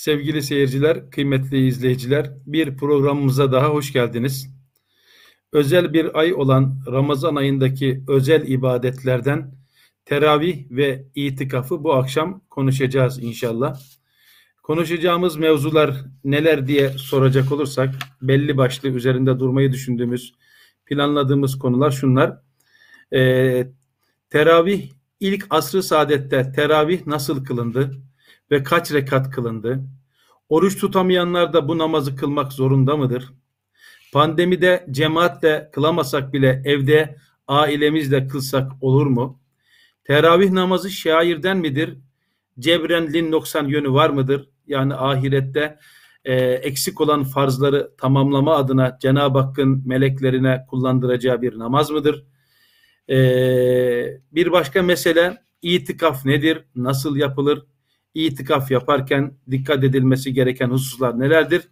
Sevgili seyirciler, kıymetli izleyiciler, bir programımıza daha hoş geldiniz. Özel bir ay olan Ramazan ayındaki özel ibadetlerden teravih ve itikafı bu akşam konuşacağız inşallah. Konuşacağımız mevzular neler diye soracak olursak belli başlı üzerinde durmayı düşündüğümüz, planladığımız konular şunlar. Ee, teravih ilk asrı saadette teravih nasıl kılındı? Ve kaç rekat kılındı? Oruç tutamayanlar da bu namazı kılmak zorunda mıdır? Pandemide cemaatle kılamasak bile evde ailemizle kılsak olur mu? Teravih namazı şairden midir? Cebren lin noksan yönü var mıdır? Yani ahirette e, eksik olan farzları tamamlama adına Cenab-ı Hakk'ın meleklerine kullandıracağı bir namaz mıdır? E, bir başka mesele itikaf nedir? Nasıl yapılır? İtikaf yaparken dikkat edilmesi gereken hususlar nelerdir?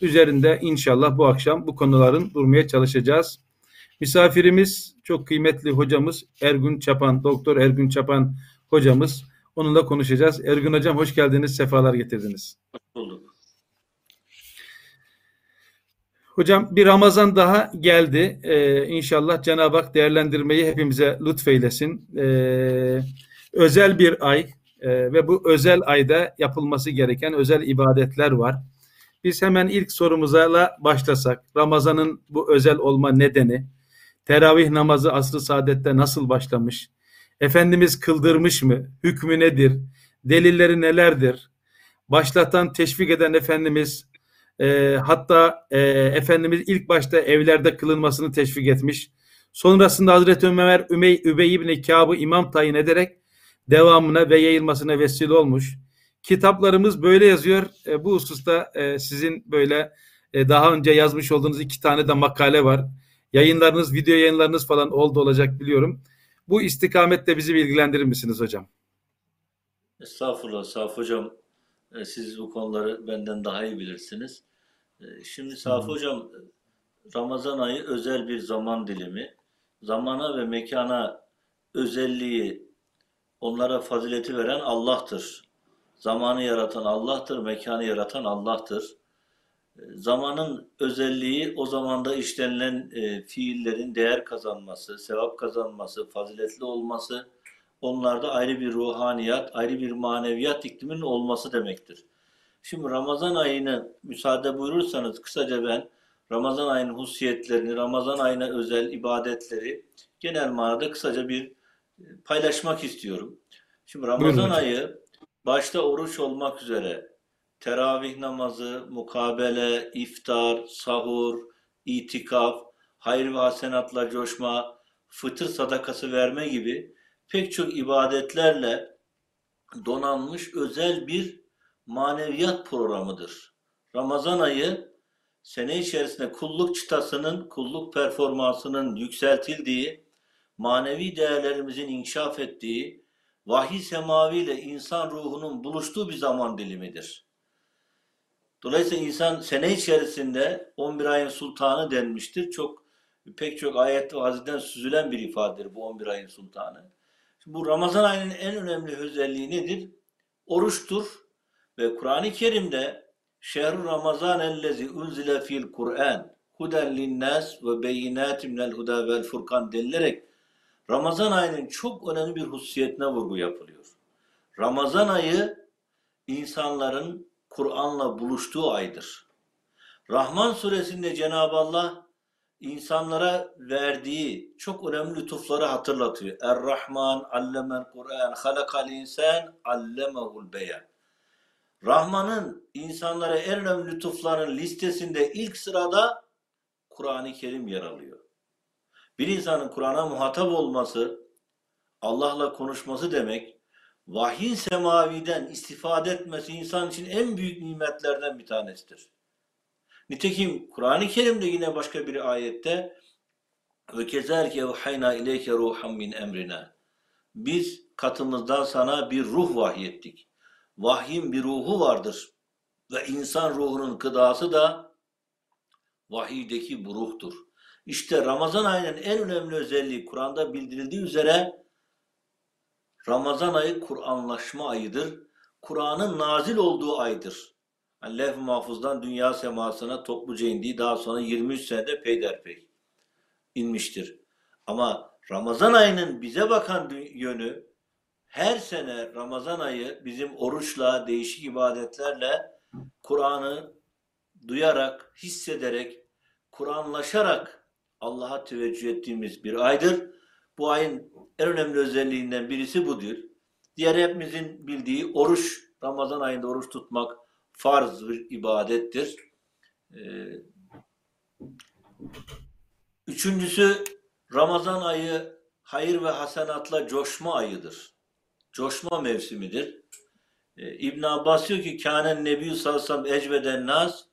Üzerinde inşallah bu akşam bu konuların durmaya çalışacağız. Misafirimiz çok kıymetli hocamız Ergün Çapan, Doktor Ergün Çapan hocamız. Onunla konuşacağız. Ergün hocam hoş geldiniz, sefalar getirdiniz. Bulduk. Hocam bir Ramazan daha geldi. Ee, inşallah Cenab-ı Hak değerlendirmeyi hepimize lütfeylesin. Ee, özel bir ay, e, ve bu özel ayda yapılması gereken özel ibadetler var. Biz hemen ilk sorumuza başlasak. Ramazan'ın bu özel olma nedeni, teravih namazı asr-ı saadette nasıl başlamış? Efendimiz kıldırmış mı? Hükmü nedir? Delilleri nelerdir? Başlatan, teşvik eden Efendimiz e, hatta e, Efendimiz ilk başta evlerde kılınmasını teşvik etmiş. Sonrasında Hazreti Ömer Ümey, Übey İbni Kâb'ı imam tayin ederek devamına ve yayılmasına vesile olmuş. Kitaplarımız böyle yazıyor. E, bu hususta e, sizin böyle e, daha önce yazmış olduğunuz iki tane de makale var. Yayınlarınız, video yayınlarınız falan oldu olacak biliyorum. Bu istikamette bizi bilgilendirir misiniz hocam? Estağfurullah Saf hocam. E, siz bu konuları benden daha iyi bilirsiniz. E, şimdi Saf hocam Ramazan ayı özel bir zaman dilimi. Zamana ve mekana özelliği Onlara fazileti veren Allah'tır. Zamanı yaratan Allah'tır, mekanı yaratan Allah'tır. E, zamanın özelliği o zamanda işlenilen e, fiillerin değer kazanması, sevap kazanması, faziletli olması, onlarda ayrı bir ruhaniyat, ayrı bir maneviyat ikliminin olması demektir. Şimdi Ramazan ayını müsaade buyurursanız kısaca ben Ramazan ayının hususiyetlerini, Ramazan ayına özel ibadetleri genel manada kısaca bir paylaşmak istiyorum. Şimdi Ramazan Buyurun. ayı başta oruç olmak üzere teravih namazı, mukabele, iftar, sahur, itikaf, hayır ve hasenatla coşma, fıtır sadakası verme gibi pek çok ibadetlerle donanmış özel bir maneviyat programıdır. Ramazan ayı sene içerisinde kulluk çıtasının, kulluk performansının yükseltildiği manevi değerlerimizin inkişaf ettiği, vahiy semavi ile insan ruhunun buluştuğu bir zaman dilimidir. Dolayısıyla insan sene içerisinde 11 ayın sultanı denmiştir. Çok pek çok ayet ve haziden süzülen bir ifadedir bu 11 ayın sultanı. Şimdi bu Ramazan ayının en önemli özelliği nedir? Oruçtur ve Kur'an-ı Kerim'de şehru Ramazan ellezi unzile fil Kur'an huden linnas ve beyinatim minel huda vel furkan denilerek Ramazan ayının çok önemli bir hususiyetine vurgu yapılıyor. Ramazan ayı insanların Kur'an'la buluştuğu aydır. Rahman suresinde Cenab-ı Allah insanlara verdiği çok önemli lütufları hatırlatıyor. Er-Rahman allemel Kur'an, halakal insan allemehul beyan. Rahman'ın insanlara en önemli lütufların listesinde ilk sırada Kur'an-ı Kerim yer alıyor. Bir insanın Kur'an'a muhatap olması, Allah'la konuşması demek, vahyin semaviden istifade etmesi insan için en büyük nimetlerden bir tanesidir. Nitekim Kur'an-ı Kerim'de yine başka bir ayette ve kezerke hayna ileyke ruhan min emrina. Biz katımızdan sana bir ruh vahyettik. Vahyin bir ruhu vardır. Ve insan ruhunun kıdası da vahiydeki bu ruhtur. İşte Ramazan ayının en önemli özelliği Kur'an'da bildirildiği üzere Ramazan ayı Kur'anlaşma ayıdır. Kur'an'ın nazil olduğu aydır. Yani levh-i mahfuzdan dünya semasına topluca indiği daha sonra 23 senede peyderpey inmiştir. Ama Ramazan ayının bize bakan yönü her sene Ramazan ayı bizim oruçla, değişik ibadetlerle Kur'an'ı duyarak, hissederek, Kur'anlaşarak Allah'a teveccüh ettiğimiz bir aydır. Bu ayın en önemli özelliğinden birisi budur. Diğer hepimizin bildiği oruç, Ramazan ayında oruç tutmak farz bir ibadettir. Ee, üçüncüsü Ramazan ayı hayır ve hasenatla coşma ayıdır. Coşma mevsimidir. Ee, İbn Abbas diyor ki kânen nebiyyü sallallahu aleyhi ve sellem ecveden nas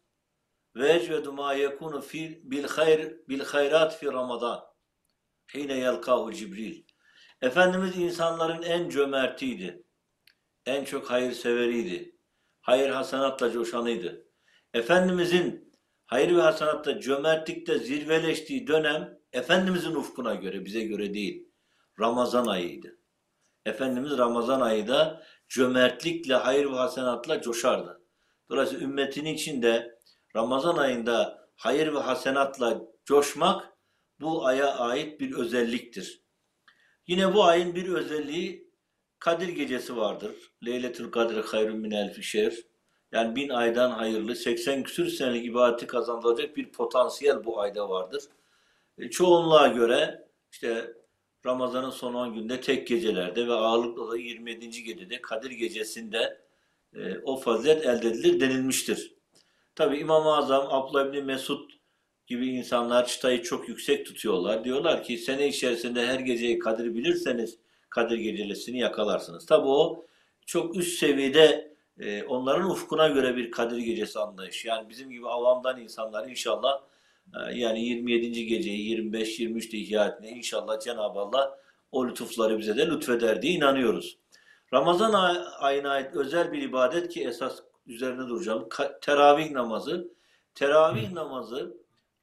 ve ecvedu ma yekunu fi bil hayr bil hayrat fi Ramazan. Hine yelkahu Cibril. Efendimiz insanların en cömertiydi. En çok hayırseveriydi. Hayır hasanatla coşanıydı. Efendimizin hayır ve hasanatta cömertlikte zirveleştiği dönem Efendimizin ufkuna göre, bize göre değil. Ramazan ayıydı. Efendimiz Ramazan ayında cömertlikle, hayır ve hasenatla coşardı. Dolayısıyla ümmetinin içinde Ramazan ayında hayır ve hasenatla coşmak bu aya ait bir özelliktir. Yine bu ayın bir özelliği Kadir gecesi vardır. Leyletül Kadir hayrun min elfi şehr. Yani bin aydan hayırlı 80 küsür senelik ibadeti kazandıracak bir potansiyel bu ayda vardır. E, çoğunluğa göre işte Ramazan'ın son 10 günde tek gecelerde ve ağırlıkla da 27. gecede Kadir gecesinde e, o fazilet elde edilir denilmiştir. Tabi İmam-ı Azam, Abdullah İbni Mesud gibi insanlar çıtayı çok yüksek tutuyorlar. Diyorlar ki sene içerisinde her geceyi Kadir bilirseniz Kadir gecesini yakalarsınız. Tabi o çok üst seviyede e, onların ufkuna göre bir Kadir gecesi anlayışı. Yani bizim gibi avamdan insanlar inşallah e, yani 27. geceyi 25-23'te ihya etmeye inşallah Cenab-ı Allah o lütufları bize de lütfeder diye inanıyoruz. Ramazan ay- ayına ait özel bir ibadet ki esas üzerine duracağım. Ka- teravih namazı. Teravih namazı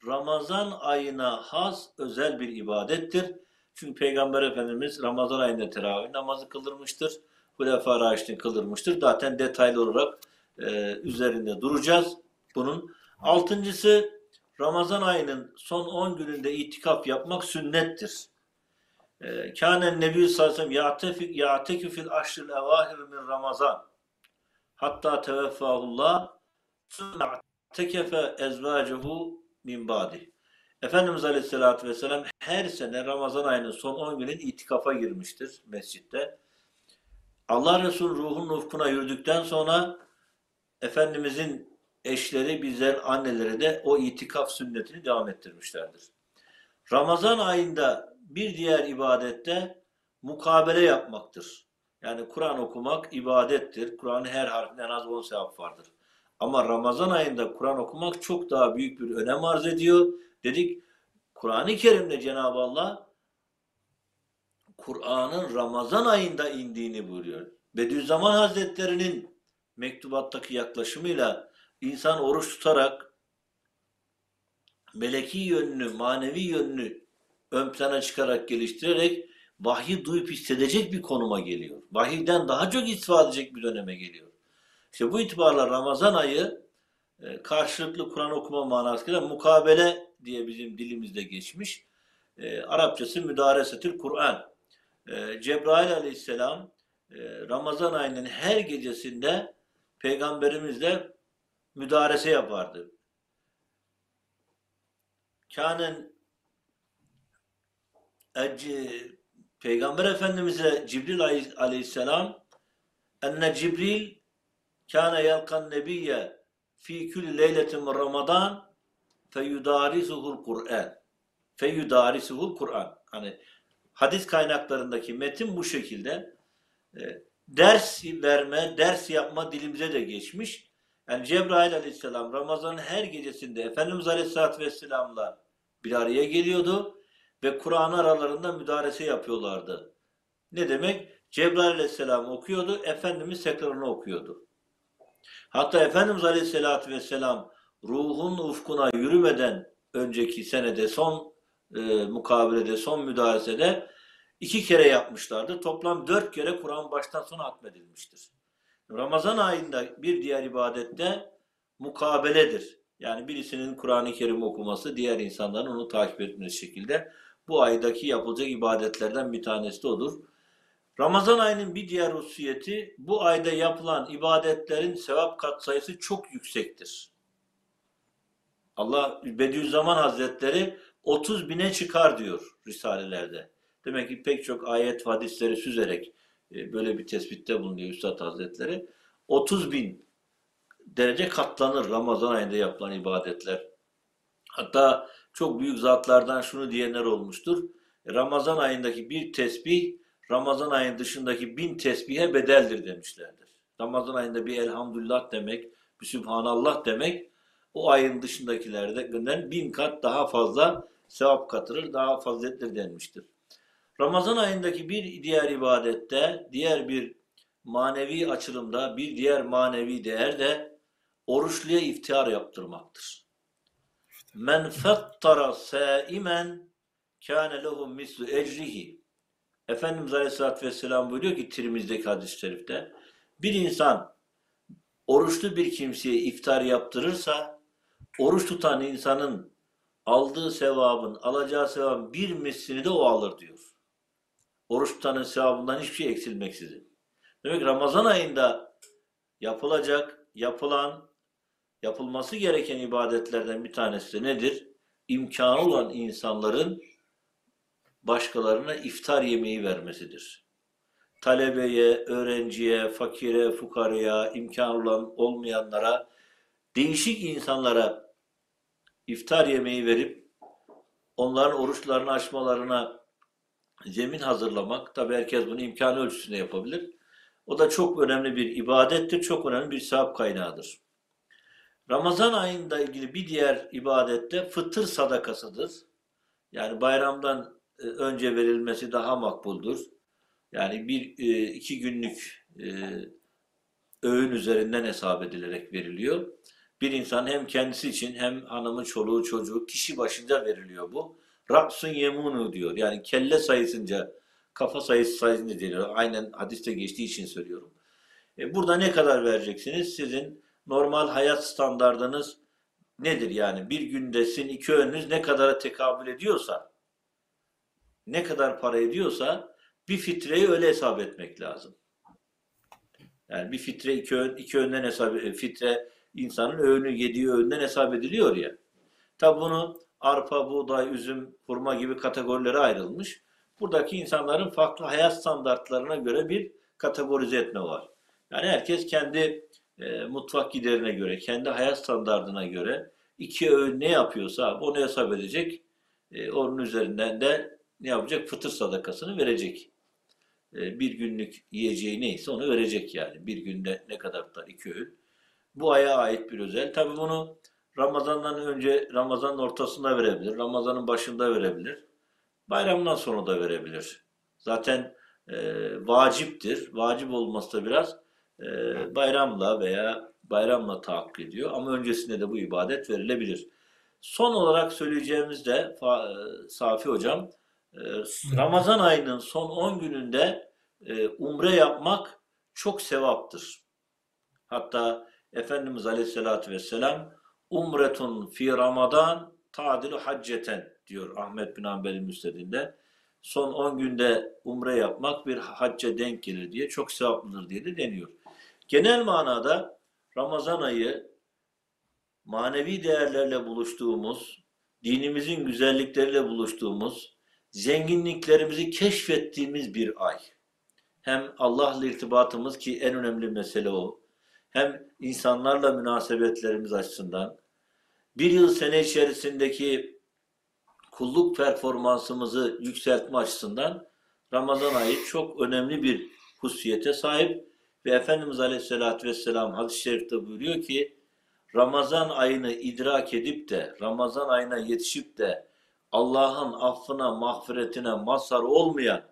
Ramazan ayına has özel bir ibadettir. Çünkü Peygamber Efendimiz Ramazan ayında teravih namazı kıldırmıştır. Hulefâ Raşid'in kıldırmıştır. Zaten detaylı olarak e, üzerinde duracağız. Bunun altıncısı Ramazan ayının son 10 gününde itikaf yapmak sünnettir. E, Kânen Nebi sallallahu aleyhi ve sellem ya'tekü fil aşril evâhir min Ramazan hatta teveffahullah sümme tekefe ezvacehu min badi. Efendimiz Aleyhisselatü Vesselam her sene Ramazan ayının son 10 günün itikafa girmiştir mescitte. Allah Resulü ruhun ufkuna yürüdükten sonra Efendimizin eşleri, bizler anneleri de o itikaf sünnetini devam ettirmişlerdir. Ramazan ayında bir diğer ibadette mukabele yapmaktır. Yani Kur'an okumak ibadettir. Kur'an'ın her harfinde en az 10 sevap vardır. Ama Ramazan ayında Kur'an okumak çok daha büyük bir önem arz ediyor. Dedik Kur'an-ı Kerim'de Cenab-ı Allah Kur'an'ın Ramazan ayında indiğini buyuruyor. Bediüzzaman Hazretleri'nin mektubattaki yaklaşımıyla insan oruç tutarak meleki yönünü, manevi yönünü ön plana çıkarak geliştirerek vahyi duyup hissedecek bir konuma geliyor. Vahiyden daha çok istifade edecek bir döneme geliyor. İşte bu itibarla Ramazan ayı e, karşılıklı Kur'an okuma manasıyla mukabele diye bizim dilimizde geçmiş. E, Arapçası müdaresetül Kur'an. E, Cebrail aleyhisselam e, Ramazan ayının her gecesinde peygamberimizle müdarese yapardı. Kânen ec- Peygamber Efendimiz'e Cibril aley- aleyhisselam enne Cibril kâne yelkan nebiyye fi külli leyletin min Ramazan feyudarisuhul Kur'an. Feyudarisuhul Kur'an. Hani hadis kaynaklarındaki metin bu şekilde. E, ders verme, ders yapma dilimize de geçmiş. Yani Cebrail aleyhisselam Ramazan'ın her gecesinde Efendimiz aleyhisselatü vesselam'la bir araya geliyordu ve Kur'an aralarında müdarese yapıyorlardı. Ne demek? Cebrail aleyhisselam okuyordu, Efendimiz tekrarını okuyordu. Hatta Efendimiz aleyhisselatü vesselam ruhun ufkuna yürümeden önceki senede son e, mukabelede, son müdaresede iki kere yapmışlardı. Toplam dört kere Kur'an baştan sona hatmedilmiştir. Ramazan ayında bir diğer ibadette mukabeledir. Yani birisinin Kur'an-ı Kerim okuması, diğer insanların onu takip etmesi şekilde bu aydaki yapılacak ibadetlerden bir tanesi de odur. Ramazan ayının bir diğer hususiyeti bu ayda yapılan ibadetlerin sevap katsayısı çok yüksektir. Allah Bediüzzaman Hazretleri 30 bine çıkar diyor Risalelerde. Demek ki pek çok ayet hadisleri süzerek e, böyle bir tespitte bulunuyor Üstad Hazretleri. 30 bin derece katlanır Ramazan ayında yapılan ibadetler. Hatta çok büyük zatlardan şunu diyenler olmuştur. Ramazan ayındaki bir tesbih Ramazan ayının dışındaki bin tesbihe bedeldir demişlerdir. Ramazan ayında bir elhamdülillah demek, bir sübhanallah demek o ayın dışındakilerden bin kat daha fazla sevap katırır, daha fazilettir denmiştir. Ramazan ayındaki bir diğer ibadette, diğer bir manevi açılımda, bir diğer manevi değer de oruçluya iftihar yaptırmaktır. Men fettara saimen kâne lehu mislu ecrihi. Efendimiz Aleyhisselatü Vesselam buyuruyor ki Tirmiz'deki hadis-i şerifte bir insan oruçlu bir kimseye iftar yaptırırsa oruç tutan insanın aldığı sevabın, alacağı sevabın bir mislini de o alır diyor. Oruç tutanın sevabından hiçbir şey eksilmeksizin. Demek Ramazan ayında yapılacak, yapılan, yapılması gereken ibadetlerden bir tanesi nedir? İmkanı olan insanların başkalarına iftar yemeği vermesidir. Talebeye, öğrenciye, fakire, fukaraya, imkan olan olmayanlara, değişik insanlara iftar yemeği verip onların oruçlarını açmalarına zemin hazırlamak. Tabi herkes bunu imkanı ölçüsünde yapabilir. O da çok önemli bir ibadettir, çok önemli bir sevap kaynağıdır. Ramazan ayında ilgili bir diğer ibadette fıtır sadakasıdır. Yani bayramdan e, önce verilmesi daha makbuldur. Yani bir e, iki günlük e, öğün üzerinden hesap edilerek veriliyor. Bir insan hem kendisi için hem hanımı, çoluğu, çocuğu kişi başınca veriliyor bu. Rapsun yemunu diyor. Yani kelle sayısınca, kafa sayısı sayısınca diyor. Aynen hadiste geçtiği için söylüyorum. burada ne kadar vereceksiniz? Sizin normal hayat standardınız nedir? Yani bir gündesin iki öğününüz ne kadara tekabül ediyorsa ne kadar para ediyorsa bir fitreyi öyle hesap etmek lazım. Yani bir fitre iki, ön, iki öğünden hesap e, fitre insanın öğünü yediği öğünden hesap ediliyor ya. Tabi bunu arpa, buğday, üzüm, hurma gibi kategorilere ayrılmış. Buradaki insanların farklı hayat standartlarına göre bir kategorize etme var. Yani herkes kendi e, mutfak giderine göre, kendi hayat standartına göre iki öğün ne yapıyorsa onu hesap edecek. E, onun üzerinden de ne yapacak? Fıtır sadakasını verecek. E, bir günlük yiyeceği neyse onu verecek yani. Bir günde ne kadar tutar? iki öğün. Bu aya ait bir özel. Tabi bunu Ramazan'dan önce, Ramazan'ın ortasında verebilir. Ramazan'ın başında verebilir. Bayramdan sonra da verebilir. Zaten e, vaciptir. Vacip olması da biraz e, bayramla veya bayramla tahakkuk ediyor. Ama öncesinde de bu ibadet verilebilir. Son olarak söyleyeceğimiz de e, Safi Hocam, e, Ramazan ayının son 10 gününde e, umre yapmak çok sevaptır. Hatta Efendimiz Aleyhisselatü Vesselam umretun fi Ramazan tadilu hacceten diyor Ahmet bin Hanbel'in müstedinde. Son 10 günde umre yapmak bir hacca denk gelir diye çok sevaplıdır diye de deniyor. Genel manada Ramazan ayı manevi değerlerle buluştuğumuz, dinimizin güzellikleriyle buluştuğumuz, zenginliklerimizi keşfettiğimiz bir ay. Hem Allah'la irtibatımız ki en önemli mesele o. Hem insanlarla münasebetlerimiz açısından. Bir yıl sene içerisindeki kulluk performansımızı yükseltme açısından Ramazan ayı çok önemli bir hususiyete sahip ve Efendimiz Aleyhisselatü Vesselam hadis-i şerifte buyuruyor ki Ramazan ayını idrak edip de Ramazan ayına yetişip de Allah'ın affına, mağfiretine mazhar olmayan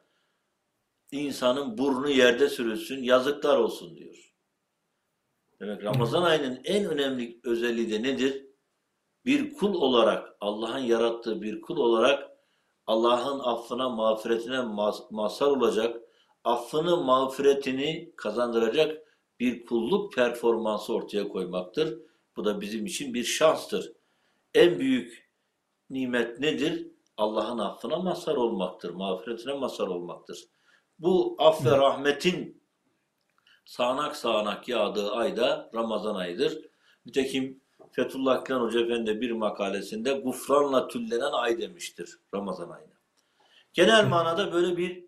insanın burnu yerde sürülsün, yazıklar olsun diyor. Demek Ramazan ayının en önemli özelliği de nedir? Bir kul olarak, Allah'ın yarattığı bir kul olarak Allah'ın affına, mağfiretine mazhar olacak, affını, mağfiretini kazandıracak bir kulluk performansı ortaya koymaktır. Bu da bizim için bir şanstır. En büyük nimet nedir? Allah'ın affına mazhar olmaktır, mağfiretine mazhar olmaktır. Bu af ve rahmetin sağanak sağanak yağdığı ayda Ramazan ayıdır. Nitekim Fethullah Gülen Hoca Efendi bir makalesinde gufranla tüllenen ay demiştir Ramazan ayına. Genel manada böyle bir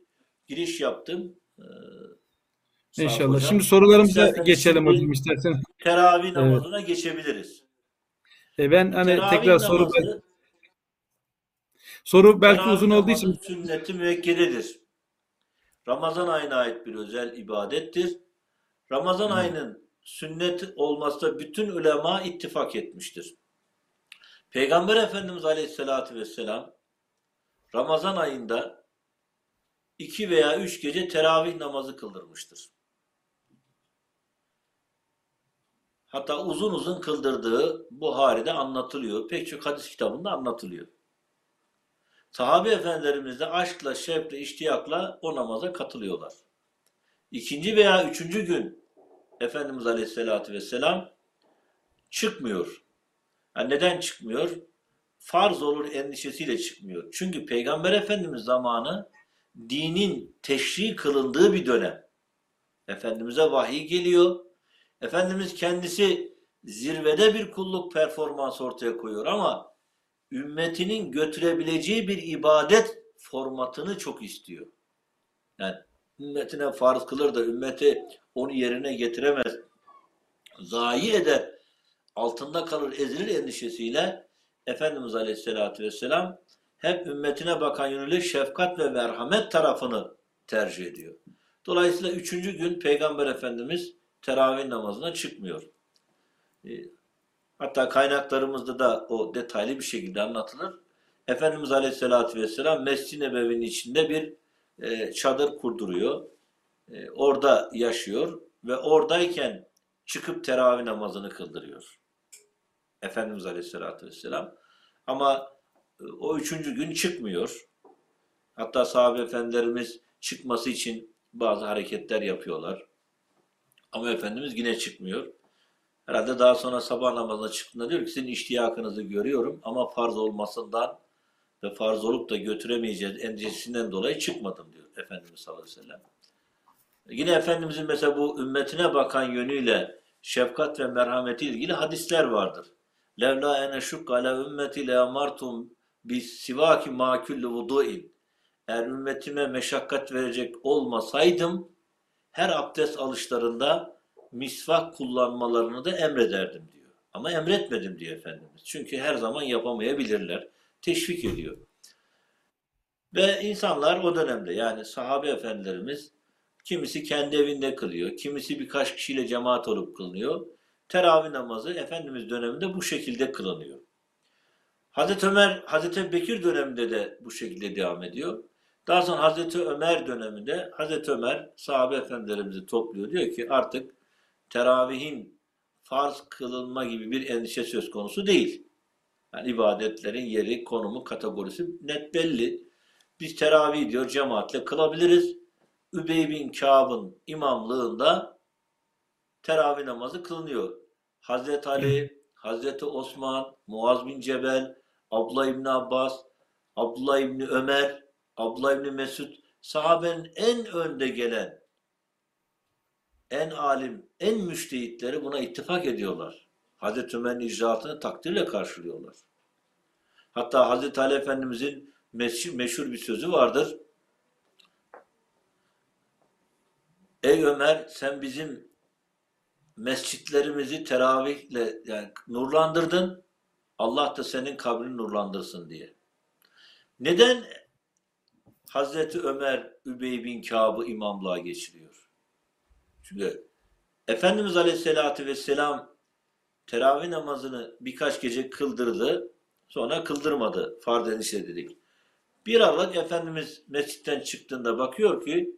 giriş yaptım. Ee, İnşallah. hocam. Şimdi sorularımıza İsterseniz geçelim hocam istersen. Teravih namazına geçebiliriz. E ben hani Teravih tekrar soru namazı, soru belki teravih uzun olduğu için sünneti müekkededir. Ramazan ayına ait bir özel ibadettir. Ramazan Hı. ayının sünnet olmasına bütün ulema ittifak etmiştir. Peygamber Efendimiz Aleyhisselatü Vesselam Ramazan ayında iki veya üç gece teravih namazı kıldırmıştır. Hatta uzun uzun kıldırdığı Buhari'de anlatılıyor. Pek çok hadis kitabında anlatılıyor. Sahabe efendilerimiz de aşkla, şevkle, iştiyakla o namaza katılıyorlar. İkinci veya üçüncü gün Efendimiz Aleyhisselatü Vesselam çıkmıyor. Yani neden çıkmıyor? Farz olur endişesiyle çıkmıyor. Çünkü Peygamber Efendimiz zamanı dinin teşri kılındığı bir dönem. Efendimiz'e vahiy geliyor. Efendimiz kendisi zirvede bir kulluk performansı ortaya koyuyor ama ümmetinin götürebileceği bir ibadet formatını çok istiyor. Yani ümmetine farz kılır da ümmeti onu yerine getiremez, zayi eder, altında kalır, ezilir endişesiyle Efendimiz Aleyhisselatü Vesselam hep ümmetine bakan yönüyle şefkat ve merhamet tarafını tercih ediyor. Dolayısıyla üçüncü gün Peygamber Efendimiz teravih namazına çıkmıyor. E, Hatta kaynaklarımızda da o detaylı bir şekilde anlatılır. Efendimiz Aleyhisselatü Vesselam Mescid-i Nebevi'nin içinde bir e, çadır kurduruyor. E, orada yaşıyor ve oradayken çıkıp teravih namazını kıldırıyor. Efendimiz Aleyhisselatü Vesselam. Ama o üçüncü gün çıkmıyor. Hatta sahabe efendilerimiz çıkması için bazı hareketler yapıyorlar. Ama Efendimiz yine çıkmıyor. Herhalde daha sonra sabah namazına çıktığında diyor ki sizin iştiyakınızı görüyorum ama farz olmasından ve farz olup da götüremeyeceğiz endişesinden dolayı çıkmadım diyor Efendimiz sallallahu aleyhi ve sellem. Yine Efendimizin mesela bu ümmetine bakan yönüyle şefkat ve merhameti ilgili hadisler vardır. Levla ene şukka le ümmeti le amartum bis sivaki ma kulli vudu'in. Eğer ümmetime meşakkat verecek olmasaydım her abdest alışlarında misvak kullanmalarını da emrederdim diyor. Ama emretmedim diyor Efendimiz. Çünkü her zaman yapamayabilirler. Teşvik ediyor. Ve insanlar o dönemde yani sahabe efendilerimiz kimisi kendi evinde kılıyor, kimisi birkaç kişiyle cemaat olup kılınıyor. Teravih namazı Efendimiz döneminde bu şekilde kılınıyor. Hazreti Ömer, Hazreti Bekir döneminde de bu şekilde devam ediyor. Daha sonra Hazreti Ömer döneminde Hazreti Ömer sahabe efendilerimizi topluyor. Diyor ki artık teravihin farz kılınma gibi bir endişe söz konusu değil. Yani ibadetlerin yeri, konumu, kategorisi net belli. Biz teravih diyor cemaatle kılabiliriz. Übey bin Kâb'ın imamlığında teravih namazı kılınıyor. Hazreti Ali, Hazreti Osman, Muaz bin Cebel, Abdullah İbni Abbas, Abdullah İbni Ömer, Abdullah İbni Mesud sahabenin en önde gelen en alim, en müştehitleri buna ittifak ediyorlar. Hazreti Ömer'in icraatını takdirle karşılıyorlar. Hatta Hazreti Ali Efendimizin meşhur, bir sözü vardır. Ey Ömer sen bizim mescitlerimizi teravihle yani nurlandırdın. Allah da senin kabrini nurlandırsın diye. Neden Hazreti Ömer Übey bin Kâb'ı imamlığa geçiriyor? Çünkü Efendimiz Aleyhisselatü Vesselam teravih namazını birkaç gece kıldırdı. Sonra kıldırmadı. Farz endişe dedik. Bir aralık Efendimiz mescitten çıktığında bakıyor ki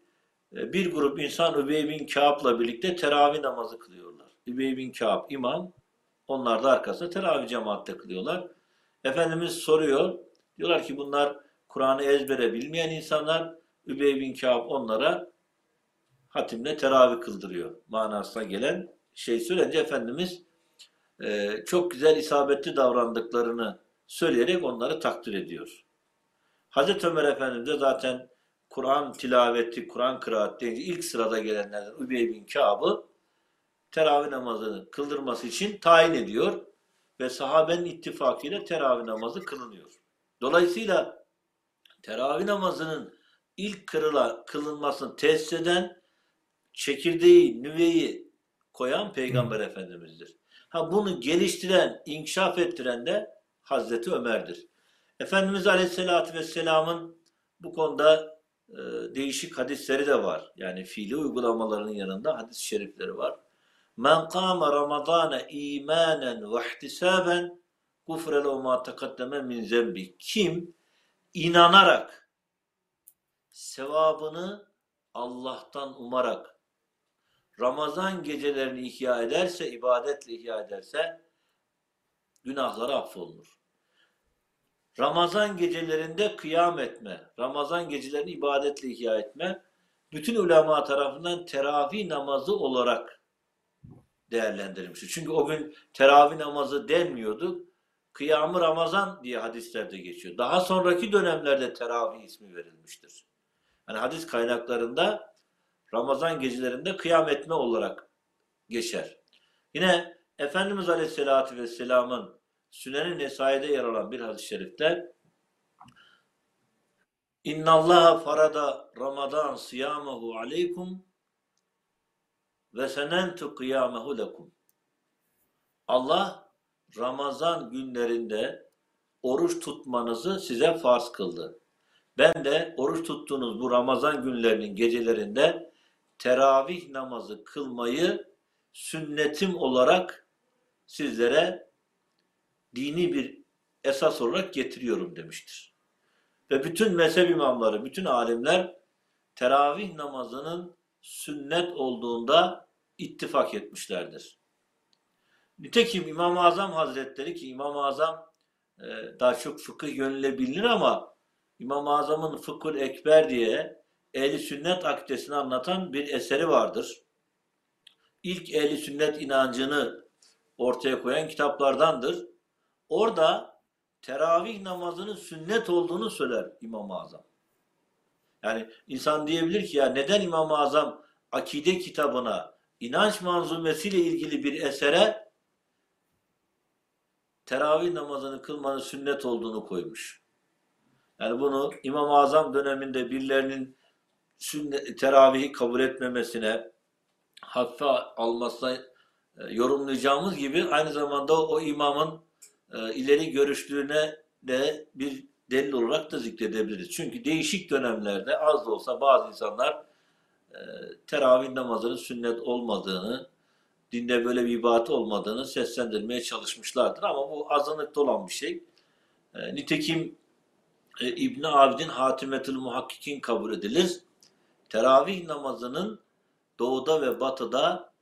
e, bir grup insan Übey bin Kâb'la birlikte teravih namazı kılıyorlar. Übey bin Kâb imam, onlar da arkasında teravih cemaatte kılıyorlar. Efendimiz soruyor, diyorlar ki bunlar Kur'an'ı ezbere bilmeyen insanlar, Übey bin Kâb onlara hatimle teravih kıldırıyor manasına gelen şey söyleyince Efendimiz e, çok güzel isabetli davrandıklarını söyleyerek onları takdir ediyor. Hazreti Ömer Efendimiz de zaten Kur'an tilaveti, Kur'an kıraat deyince ilk sırada gelenlerden Übey bin Kâb'ı teravih namazını kıldırması için tayin ediyor ve sahabenin ittifakıyla teravih namazı kılınıyor. Dolayısıyla teravih namazının ilk kırıla, kılınmasını tesis eden çekirdeği, nüveyi koyan Peygamber Efendimiz'dir. Ha bunu geliştiren, inkişaf ettiren de Hazreti Ömer'dir. Efendimiz Aleyhisselatü Vesselam'ın bu konuda e, değişik hadisleri de var. Yani fiili uygulamalarının yanında hadis-i şerifleri var. Men kâme Ramazâne îmânen ve ihtisâben gufre lehu mâ tekaddeme min zembi. Kim inanarak sevabını Allah'tan umarak Ramazan gecelerini ihya ederse, ibadetle ihya ederse günahları affolunur. Ramazan gecelerinde kıyam etme, Ramazan gecelerini ibadetle ihya etme, bütün ulema tarafından teravih namazı olarak değerlendirilmiştir. Çünkü o gün teravih namazı denmiyordu. Kıyamı Ramazan diye hadislerde geçiyor. Daha sonraki dönemlerde teravih ismi verilmiştir. Yani hadis kaynaklarında Ramazan gecelerinde kıyam etme olarak geçer. Yine Efendimiz Aleyhisselatü Vesselam'ın Sünen-i Nesai'de yer alan bir hadis-i şerifte İnna Allah farada Ramazan siyamahu aleykum ve senentu kıyamehu lekum. Allah Ramazan günlerinde oruç tutmanızı size farz kıldı. Ben de oruç tuttuğunuz bu Ramazan günlerinin gecelerinde teravih namazı kılmayı sünnetim olarak sizlere dini bir esas olarak getiriyorum demiştir. Ve bütün mezhep imamları, bütün alimler teravih namazının sünnet olduğunda ittifak etmişlerdir. Nitekim İmam-ı Azam Hazretleri ki İmam-ı Azam e, daha çok fıkıh yönüyle bilinir ama İmam-ı Azam'ın Fıkhul Ekber diye ehli sünnet akidesini anlatan bir eseri vardır. İlk ehli sünnet inancını ortaya koyan kitaplardandır. Orada teravih namazının sünnet olduğunu söyler İmam-ı Azam. Yani insan diyebilir ki ya neden İmam-ı Azam akide kitabına, inanç manzumesiyle ilgili bir esere teravih namazını kılmanın sünnet olduğunu koymuş. Yani bunu İmam-ı Azam döneminde birilerinin sünnet, teravihi kabul etmemesine, hafife almasına e, yorumlayacağımız gibi aynı zamanda o imamın e, ileri görüşlüğüne de bir delil olarak da zikredebiliriz. Çünkü değişik dönemlerde az da olsa bazı insanlar teravih namazının sünnet olmadığını, dinde böyle bir ibadet olmadığını seslendirmeye çalışmışlardır. Ama bu azınlıkta olan bir şey. E, nitekim e, İbn Abidin Hatimetül Muhakkikin kabul edilir. Teravih namazının doğuda ve batıda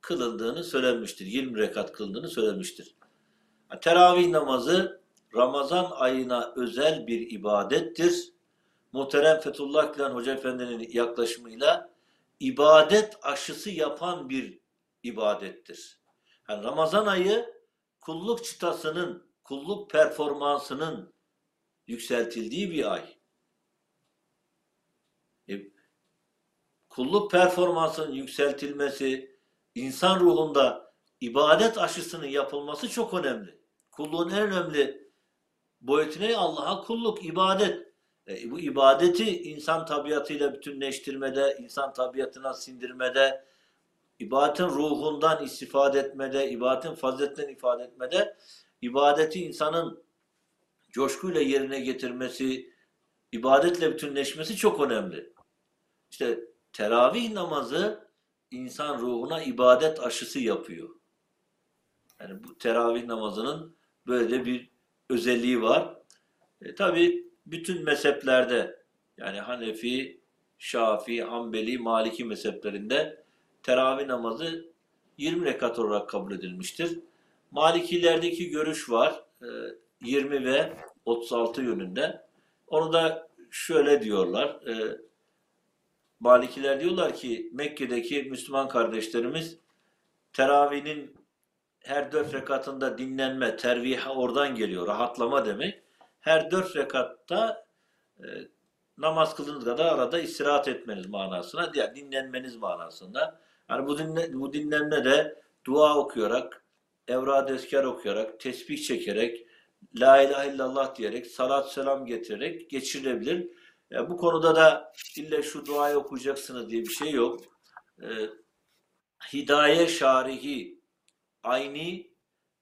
kılındığını söylenmiştir. 20 rekat kılındığını söylemiştir. Teravih namazı Ramazan ayına özel bir ibadettir. Muhterem Fethullah Gülen Hoca Efendi'nin yaklaşımıyla ibadet aşısı yapan bir ibadettir. Yani Ramazan ayı kulluk çıtasının, kulluk performansının yükseltildiği bir ay. E, kulluk performansının yükseltilmesi, insan ruhunda ibadet aşısının yapılması çok önemli. Kulluğun en önemli boyutu ne? Allah'a kulluk, ibadet. E, bu ibadeti insan tabiatıyla bütünleştirmede, insan tabiatına sindirmede, ibadetin ruhundan istifade etmede, ibadetin faziletinden ifade etmede, ibadeti insanın coşkuyla yerine getirmesi, ibadetle bütünleşmesi çok önemli. İşte teravih namazı insan ruhuna ibadet aşısı yapıyor. Yani bu teravih namazının böyle bir özelliği var. E, Tabi bütün mezheplerde yani Hanefi, Şafii, Hanbeli, Maliki mezheplerinde teravih namazı 20 rekat olarak kabul edilmiştir. Malikilerdeki görüş var. E, 20 ve 36 yönünde. Onu da şöyle diyorlar. E, Malikiler diyorlar ki Mekke'deki Müslüman kardeşlerimiz teravihinin her dört rekatında dinlenme, terviha oradan geliyor. Rahatlama demek. Her dört rekatta e, namaz kıldığınız kadar arada istirahat etmeniz manasına, yani dinlenmeniz manasında. Yani bu, dinle, bu dinlenme de dua okuyarak, evrad eskar okuyarak, tesbih çekerek, la ilahe illallah diyerek, salat selam getirerek geçirilebilir. Yani bu konuda da illa şu duayı okuyacaksınız diye bir şey yok. Ee, Hidaye Şarihi Ayni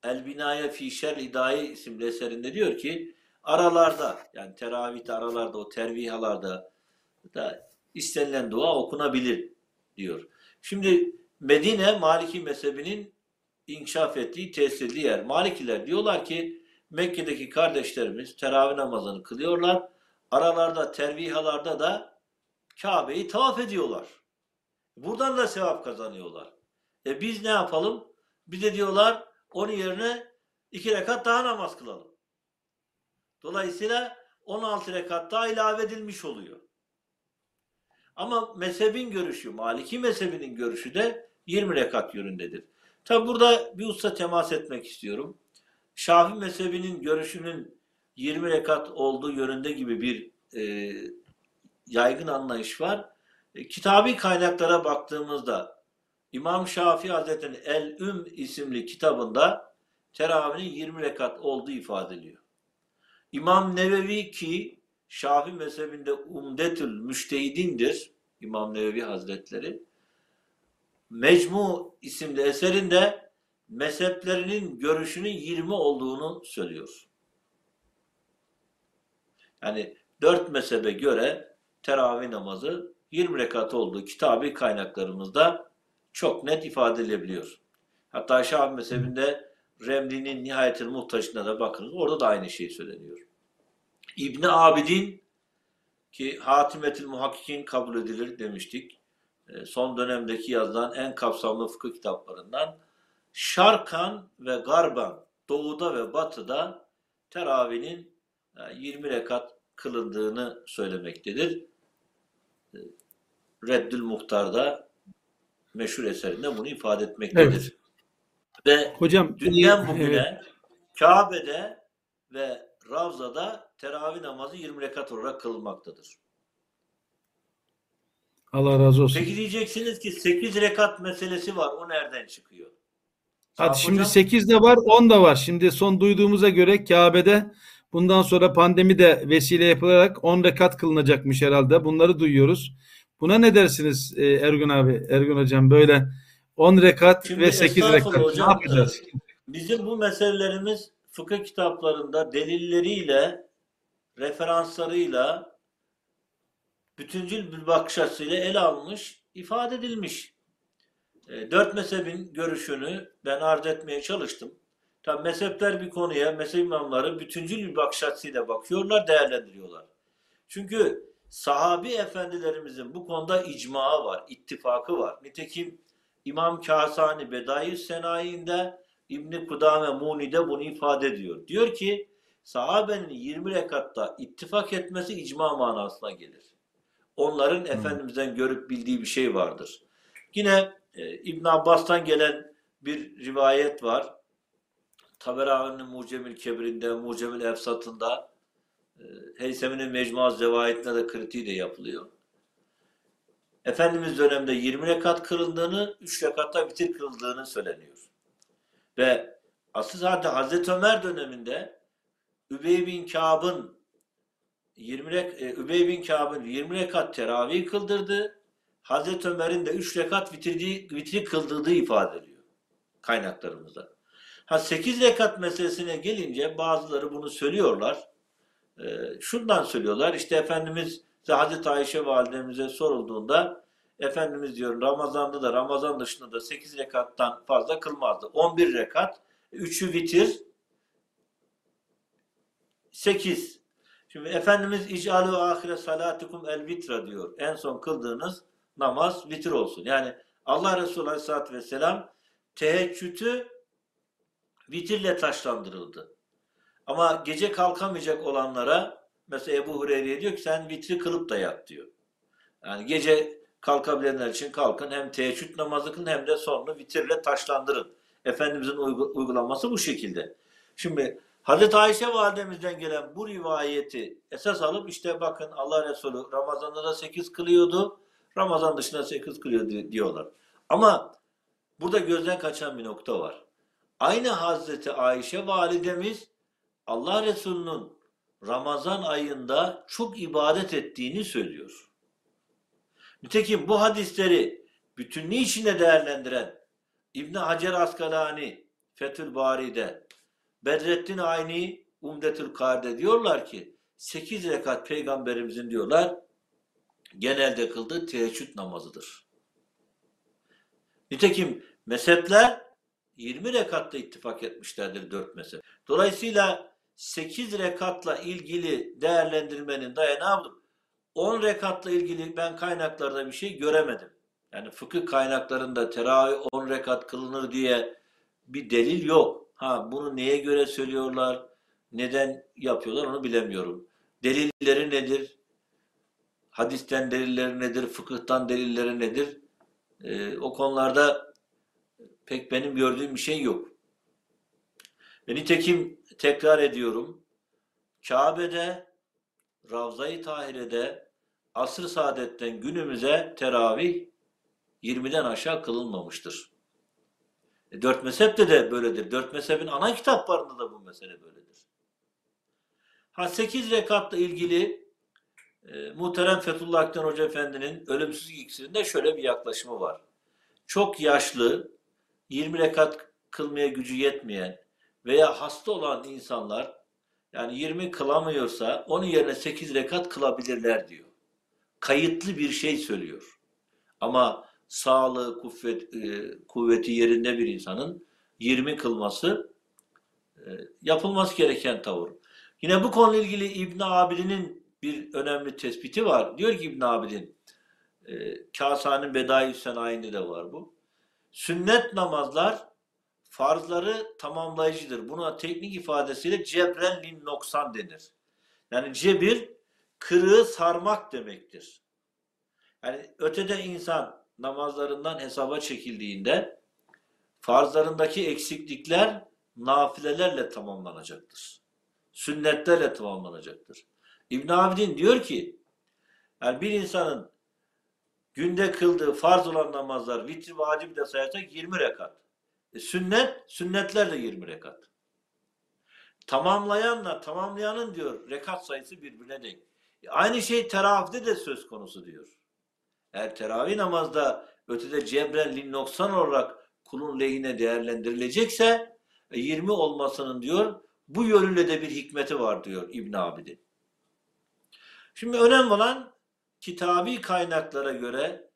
El Binaye Fişer Hidaye isimli eserinde diyor ki aralarda yani teravihte aralarda o tervihalarda da istenilen dua okunabilir diyor. Şimdi Medine Maliki mezhebinin inkişaf ettiği, tesirli yer. Malikiler diyorlar ki Mekke'deki kardeşlerimiz teravih namazını kılıyorlar. Aralarda, tervihalarda da Kabe'yi tavaf ediyorlar. Buradan da sevap kazanıyorlar. E biz ne yapalım? Bir de diyorlar onun yerine iki rekat daha namaz kılalım. Dolayısıyla 16 rekat daha ilave edilmiş oluyor. Ama mezhebin görüşü, Maliki mezhebinin görüşü de 20 rekat yönündedir. Tabi burada bir usta temas etmek istiyorum. Şafii mezhebinin görüşünün 20 rekat olduğu yönünde gibi bir e, yaygın anlayış var. E, kitabi kaynaklara baktığımızda İmam Şafii Hazretleri'nin El-Üm isimli kitabında teravihinin 20 rekat olduğu ifade ediliyor. İmam Nevevi ki Şafii mezhebinde Umdetül Müştehidindir İmam Nevevi Hazretleri. Mecmu isimli eserinde mezheplerinin görüşünün 20 olduğunu söylüyor. Yani dört mezhebe göre teravih namazı 20 rekat olduğu kitabi kaynaklarımızda çok net ifade edilebiliyor. Hatta Şafii mezhebinde Remli'nin Nihayetil Muhtaç'ına da bakınız. Orada da aynı şey söyleniyor. İbni Abidin ki Hatimetil Muhakkikin kabul edilir demiştik. E, son dönemdeki yazılan en kapsamlı fıkıh kitaplarından Şarkan ve Garban doğuda ve batıda teravihinin 20 e, rekat kılındığını söylemektedir. E, Reddül Muhtar'da meşhur eserinde bunu ifade etmektedir. Evet. Ve Hocam, dünden bugüne evet. Kabe'de ve Ravza'da teravih namazı 20 rekat olarak kılınmaktadır. Allah razı olsun. Peki diyeceksiniz ki 8 rekat meselesi var. O nereden çıkıyor? Hadi şimdi hocam, 8 de var 10 da var. Şimdi son duyduğumuza göre Kabe'de bundan sonra pandemi de vesile yapılarak 10 rekat kılınacakmış herhalde. Bunları duyuyoruz. Buna ne dersiniz e, Ergun abi, Ergun hocam böyle 10 rekat Şimdi ve 8 rekat hocam, ne yapacağız? Bizim bu meselelerimiz fıkıh kitaplarında delilleriyle, referanslarıyla, bütüncül bir bakış açısıyla ele almış, ifade edilmiş. E, dört mezhebin görüşünü ben arz etmeye çalıştım. Tabi mezhepler bir konuya, mezhep imamları bütüncül bir bakış açısıyla bakıyorlar, değerlendiriyorlar. Çünkü sahabi efendilerimizin bu konuda icmağı var, ittifakı var. Nitekim İmam Kasani Bedai Senayi'nde İbni Kudame Muni'de bunu ifade ediyor. Diyor ki sahabenin 20 rekatta ittifak etmesi icma manasına gelir. Onların hmm. Efendimiz'den görüp bildiği bir şey vardır. Yine e, İbn Abbas'tan gelen bir rivayet var. Taberani'nin Mucemil Kebir'inde, Mucemil Efsat'ında e, Heysemi'nin Mecmuaz Zevahit'inde de kritiği de yapılıyor. Efendimiz döneminde 20 rekat kırıldığını, 3 rekatta bitir kırıldığını söyleniyor. Ve asıl zaten Hazreti Ömer döneminde Übey bin Kâb'ın 20 rek, e, Übey bin Kâb'ın 20 rekat teravih kıldırdı. Hazreti Ömer'in de 3 rekat vitirdiği, vitri kıldığı ifade ediyor kaynaklarımızda. Ha 8 rekat meselesine gelince bazıları bunu söylüyorlar. Ee, şundan söylüyorlar. İşte Efendimiz Hazreti Ayşe validemize sorulduğunda Efendimiz diyor Ramazan'da da Ramazan dışında da 8 rekattan fazla kılmazdı. 11 rekat, 3'ü vitir, 8. Şimdi Efendimiz ic'alu ahire salatikum el vitra diyor. En son kıldığınız namaz vitir olsun. Yani Allah Resulü Aleyhisselatü Vesselam teheccüdü vitirle taşlandırıldı. Ama gece kalkamayacak olanlara mesela Ebu Hureyre'ye diyor ki sen vitri kılıp da yat diyor. Yani gece kalkabilenler için kalkın hem teheccüd namazı kılın hem de sonra vitirle taşlandırın. Efendimizin uygulanması bu şekilde. Şimdi Hazreti Ayşe validemizden gelen bu rivayeti esas alıp işte bakın Allah Resulü Ramazan'da da 8 kılıyordu. Ramazan dışında 8 kılıyor diyorlar. Ama burada gözden kaçan bir nokta var. Aynı Hazreti Ayşe validemiz Allah Resulü'nün Ramazan ayında çok ibadet ettiğini söylüyor. Nitekim bu hadisleri bütünlüğü içinde değerlendiren İbn Hacer Askalani Fethül Bari'de Bedrettin Ayni Umdetül Kar'de diyorlar ki 8 rekat peygamberimizin diyorlar genelde kıldığı teheccüd namazıdır. Nitekim mezhepler 20 rekatta ittifak etmişlerdir dört mezhep. Dolayısıyla 8 rekatla ilgili değerlendirmenin dayanağı 10 rekatla ilgili ben kaynaklarda bir şey göremedim. Yani fıkıh kaynaklarında teravih 10 rekat kılınır diye bir delil yok. Ha bunu neye göre söylüyorlar, neden yapıyorlar onu bilemiyorum. Delilleri nedir? Hadisten delilleri nedir? Fıkıhtan delilleri nedir? Ee, o konularda pek benim gördüğüm bir şey yok. Ve nitekim tekrar ediyorum. Kabe'de, Ravza-i Tahire'de asr saadetten günümüze teravih 20'den aşağı kılınmamıştır. E, dört mezhepte de böyledir. Dört mezhebin ana kitaplarında da bu mesele böyledir. Ha 8 rekatla ilgili e, muhterem Fethullah Akden Hoca Efendi'nin ölümsüzlük iksirinde şöyle bir yaklaşımı var. Çok yaşlı, 20 rekat kılmaya gücü yetmeyen veya hasta olan insanlar yani 20 kılamıyorsa onun yerine 8 rekat kılabilirler diyor. Kayıtlı bir şey söylüyor. Ama sağlığı, kuvvet, e, kuvveti yerinde bir insanın 20 kılması e, yapılması gereken tavır. Yine bu konuyla ilgili İbn Abidin'in bir önemli tespiti var. Diyor ki İbn Abidin, e, Kasa'nın Bedai Senayi'nde de var bu. Sünnet namazlar farzları tamamlayıcıdır. Buna teknik ifadesiyle cebren lin noksan denir. Yani cebir kırığı sarmak demektir. Yani ötede insan namazlarından hesaba çekildiğinde farzlarındaki eksiklikler nafilelerle tamamlanacaktır. Sünnetlerle tamamlanacaktır. İbn Abidin diyor ki yani bir insanın günde kıldığı farz olan namazlar vitri vacip de sayarsak 20 rekat. E, sünnet, sünnetler de 20 rekat. Tamamlayanla tamamlayanın diyor rekat sayısı birbirine denk. E, aynı şey teravihde de söz konusu diyor. Eğer teravih namazda ötede cebren lin noksan olarak kulun lehine değerlendirilecekse 20 e, olmasının diyor bu yönüyle de bir hikmeti var diyor İbn Abidin. Şimdi önemli olan kitabi kaynaklara göre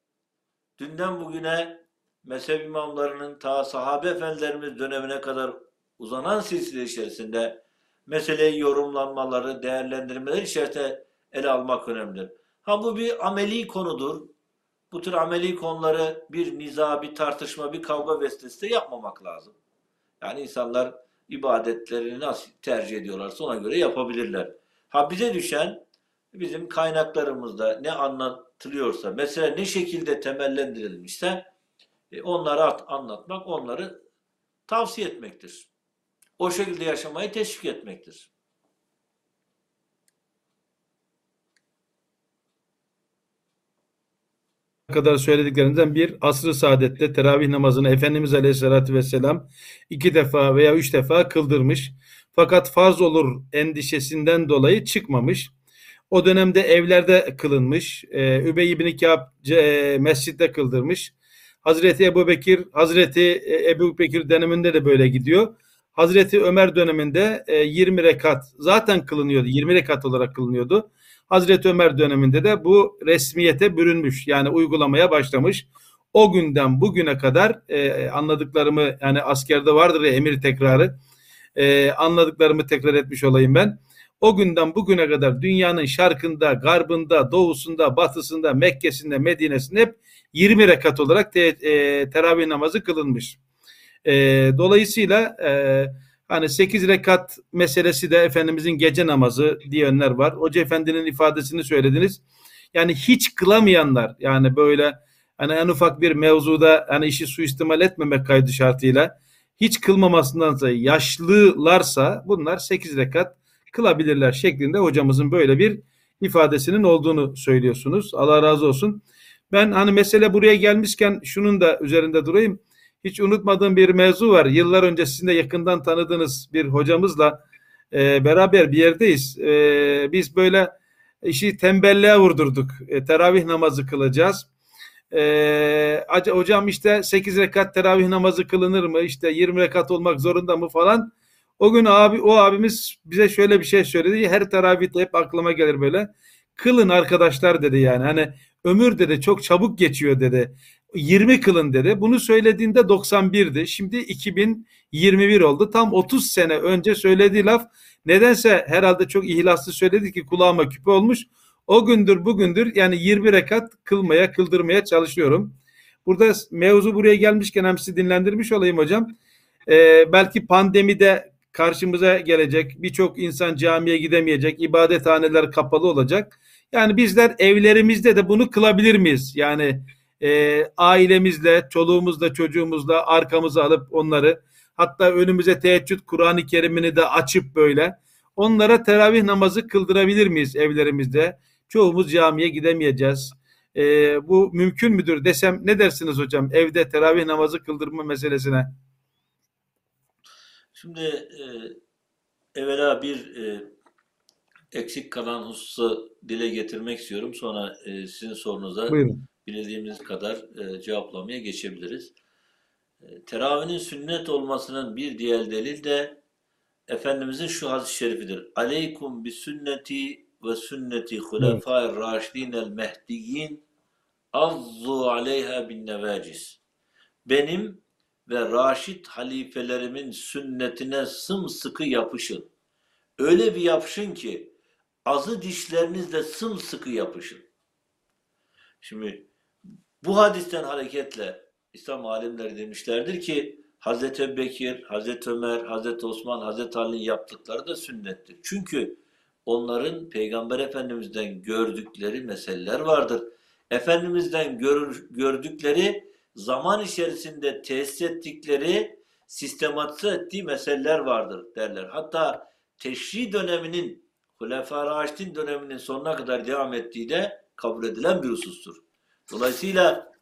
dünden bugüne mezhep imamlarının ta sahabe efendilerimiz dönemine kadar uzanan silsile içerisinde meseleyi yorumlanmaları, değerlendirmeleri içerisinde ele almak önemlidir. Ha bu bir ameli konudur. Bu tür ameli konuları bir niza, bir tartışma, bir kavga vesilesi de yapmamak lazım. Yani insanlar ibadetlerini nasıl tercih ediyorlarsa ona göre yapabilirler. Ha bize düşen bizim kaynaklarımızda ne anlatılıyorsa, mesela ne şekilde temellendirilmişse e, onları anlatmak, onları tavsiye etmektir. O şekilde yaşamayı teşvik etmektir. kadar söylediklerinden bir asr-ı saadette teravih namazını Efendimiz Aleyhisselatü Vesselam iki defa veya üç defa kıldırmış. Fakat farz olur endişesinden dolayı çıkmamış. O dönemde evlerde kılınmış. Ee, Übey ibn Kâb e, mescitte kıldırmış. Hazreti Ebu Bekir, Hazreti e, Ebu Bekir döneminde de böyle gidiyor. Hazreti Ömer döneminde 20 e, rekat zaten kılınıyordu. 20 rekat olarak kılınıyordu. Hazreti Ömer döneminde de bu resmiyete bürünmüş. Yani uygulamaya başlamış. O günden bugüne kadar e, anladıklarımı yani askerde vardır ya emir tekrarı. E, anladıklarımı tekrar etmiş olayım ben. O günden bugüne kadar dünyanın şarkında, garbında, doğusunda, batısında, Mekke'sinde, Medine'sinde hep 20 rekat olarak te, e, teravih namazı kılınmış. E, dolayısıyla e, hani 8 rekat meselesi de Efendimizin gece namazı diyenler var. Hoca Efendi'nin ifadesini söylediniz. Yani hiç kılamayanlar yani böyle hani en ufak bir mevzuda hani işi suistimal etmemek kaydı şartıyla hiç kılmamasındansa yaşlılarsa bunlar 8 rekat kılabilirler şeklinde hocamızın böyle bir ifadesinin olduğunu söylüyorsunuz. Allah razı olsun. Ben hani mesele buraya gelmişken şunun da üzerinde durayım. Hiç unutmadığım bir mevzu var. Yıllar önce sizin de yakından tanıdığınız bir hocamızla e, beraber bir yerdeyiz. E, biz böyle işi tembelliğe vurdurduk. E, teravih namazı kılacağız. E, hocam işte 8 rekat teravih namazı kılınır mı? İşte 20 rekat olmak zorunda mı falan. O gün abi o abimiz bize şöyle bir şey söyledi. Her teravihte hep aklıma gelir böyle. Kılın arkadaşlar dedi yani. Hani ömür dedi çok çabuk geçiyor dedi. 20 kılın dedi. Bunu söylediğinde 91'di. Şimdi 2021 oldu. Tam 30 sene önce söylediği laf nedense herhalde çok ihlaslı söyledi ki kulağıma küpe olmuş. O gündür bugündür yani 20 rekat kılmaya kıldırmaya çalışıyorum. Burada mevzu buraya gelmişken hem sizi dinlendirmiş olayım hocam. Ee, belki pandemide karşımıza gelecek. Birçok insan camiye gidemeyecek. ibadethaneler kapalı olacak. Yani bizler evlerimizde de bunu kılabilir miyiz? Yani e, ailemizle, çoluğumuzla, çocuğumuzla arkamıza alıp onları hatta önümüze teheccüd Kur'an-ı Kerim'ini de açıp böyle onlara teravih namazı kıldırabilir miyiz evlerimizde? Çoğumuz camiye gidemeyeceğiz. E, bu mümkün müdür desem ne dersiniz hocam evde teravih namazı kıldırma meselesine? Şimdi e, evvela bir e, eksik kalan hususu dile getirmek istiyorum. Sonra e, sizin sorunuza Buyurun. bildiğimiz kadar e, cevaplamaya geçebiliriz. E, teravihinin sünnet olmasının bir diğer delil de Efendimizin şu hadis-i şerifidir. Aleykum bi sünneti ve sünneti hulefâir raşidînel mehdiyyin azzu aleyha bin nevacis. Benim ve raşit halifelerimin sünnetine sımsıkı yapışın. Öyle bir yapışın ki azı dişlerinizle sımsıkı yapışın. Şimdi bu hadisten hareketle İslam alimleri demişlerdir ki Hazreti Bekir, Hazreti Ömer, Hazreti Osman, Hazreti Ali'nin yaptıkları da sünnettir. Çünkü onların Peygamber Efendimiz'den gördükleri meseleler vardır. Efendimiz'den gör, gördükleri zaman içerisinde tesis ettikleri, sistematize ettiği meseleler vardır derler. Hatta teşri döneminin, Hulefâ Raşidin döneminin sonuna kadar devam ettiği de kabul edilen bir husustur. Dolayısıyla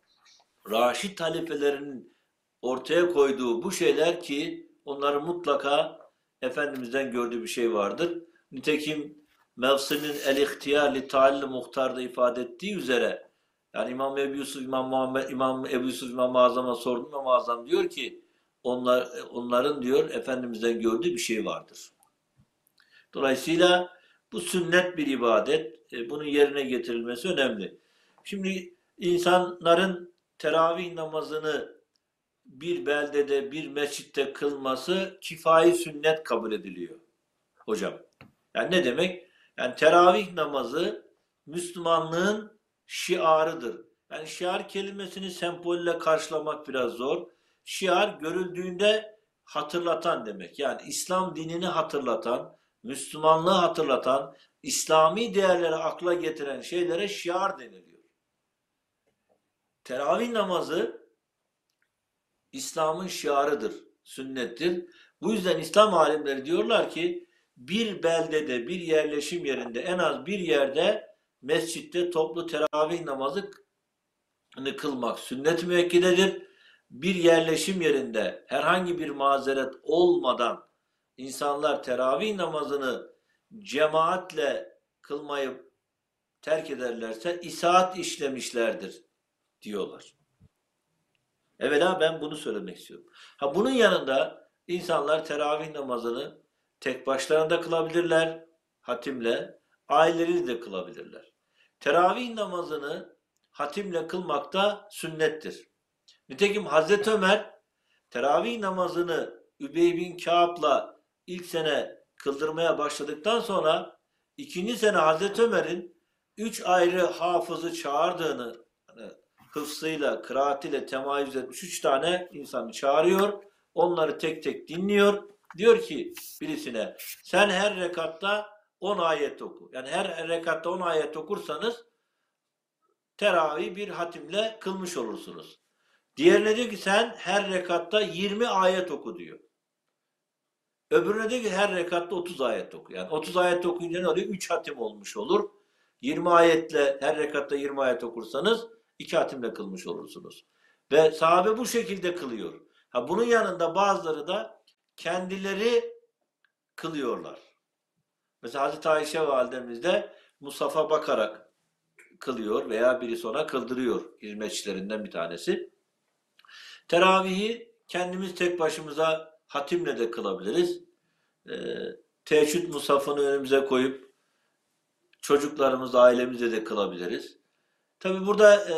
Raşid halifelerinin ortaya koyduğu bu şeyler ki onların mutlaka Efendimiz'den gördüğü bir şey vardır. Nitekim Mevsi'nin el-ihtiyar li ta'alli muhtarda ifade ettiği üzere yani İmam Ebu Yusuf, İmam Muhammed, İmam Ebu Yusuf, İmam Azam'a sordum. İmam Azam diyor ki onlar, onların diyor Efendimiz'den gördüğü bir şey vardır. Dolayısıyla bu sünnet bir ibadet. E, bunun yerine getirilmesi önemli. Şimdi insanların teravih namazını bir beldede, bir mescitte kılması kifayi sünnet kabul ediliyor. Hocam. Yani ne demek? Yani teravih namazı Müslümanlığın şiarıdır. Yani şiar kelimesini sembolle karşılamak biraz zor. Şiar görüldüğünde hatırlatan demek. Yani İslam dinini hatırlatan, Müslümanlığı hatırlatan, İslami değerleri akla getiren şeylere şiar deniliyor. Teravih namazı İslam'ın şiarıdır, sünnettir. Bu yüzden İslam alimleri diyorlar ki bir beldede, bir yerleşim yerinde en az bir yerde mescitte toplu teravih namazı kılmak sünnet müekkidedir. Bir yerleşim yerinde herhangi bir mazeret olmadan insanlar teravih namazını cemaatle kılmayı terk ederlerse isaat işlemişlerdir diyorlar. Evvela ben bunu söylemek istiyorum. Ha bunun yanında insanlar teravih namazını tek başlarında kılabilirler hatimle, aileleriyle de kılabilirler. Teravih namazını hatimle kılmak da sünnettir. Nitekim Hazreti Ömer teravih namazını Übey bin Kâb'la ilk sene kıldırmaya başladıktan sonra ikinci sene Hazreti Ömer'in üç ayrı hafızı çağırdığını hani hıfzıyla, kıraatiyle temayüz etmiş üç tane insanı çağırıyor. Onları tek tek dinliyor. Diyor ki birisine sen her rekatta 10 ayet oku. Yani her rekatta 10 ayet okursanız teravih bir hatimle kılmış olursunuz. Diğerine diyor ki sen her rekatta 20 ayet oku diyor. Öbürüne diyor ki her rekatta 30 ayet oku. Yani 30 ayet okuyunca ne oluyor? 3 hatim olmuş olur. 20 ayetle her rekatta 20 ayet okursanız 2 hatimle kılmış olursunuz. Ve sahabe bu şekilde kılıyor. Ha bunun yanında bazıları da kendileri kılıyorlar. Mesela Hazreti Ayşe validemiz de Musaf'a bakarak kılıyor veya birisi ona kıldırıyor hizmetçilerinden bir tanesi. Teravihi kendimiz tek başımıza hatimle de kılabiliriz. Ee, teheccüd musafını önümüze koyup çocuklarımız, ailemizle de kılabiliriz. Tabi burada e,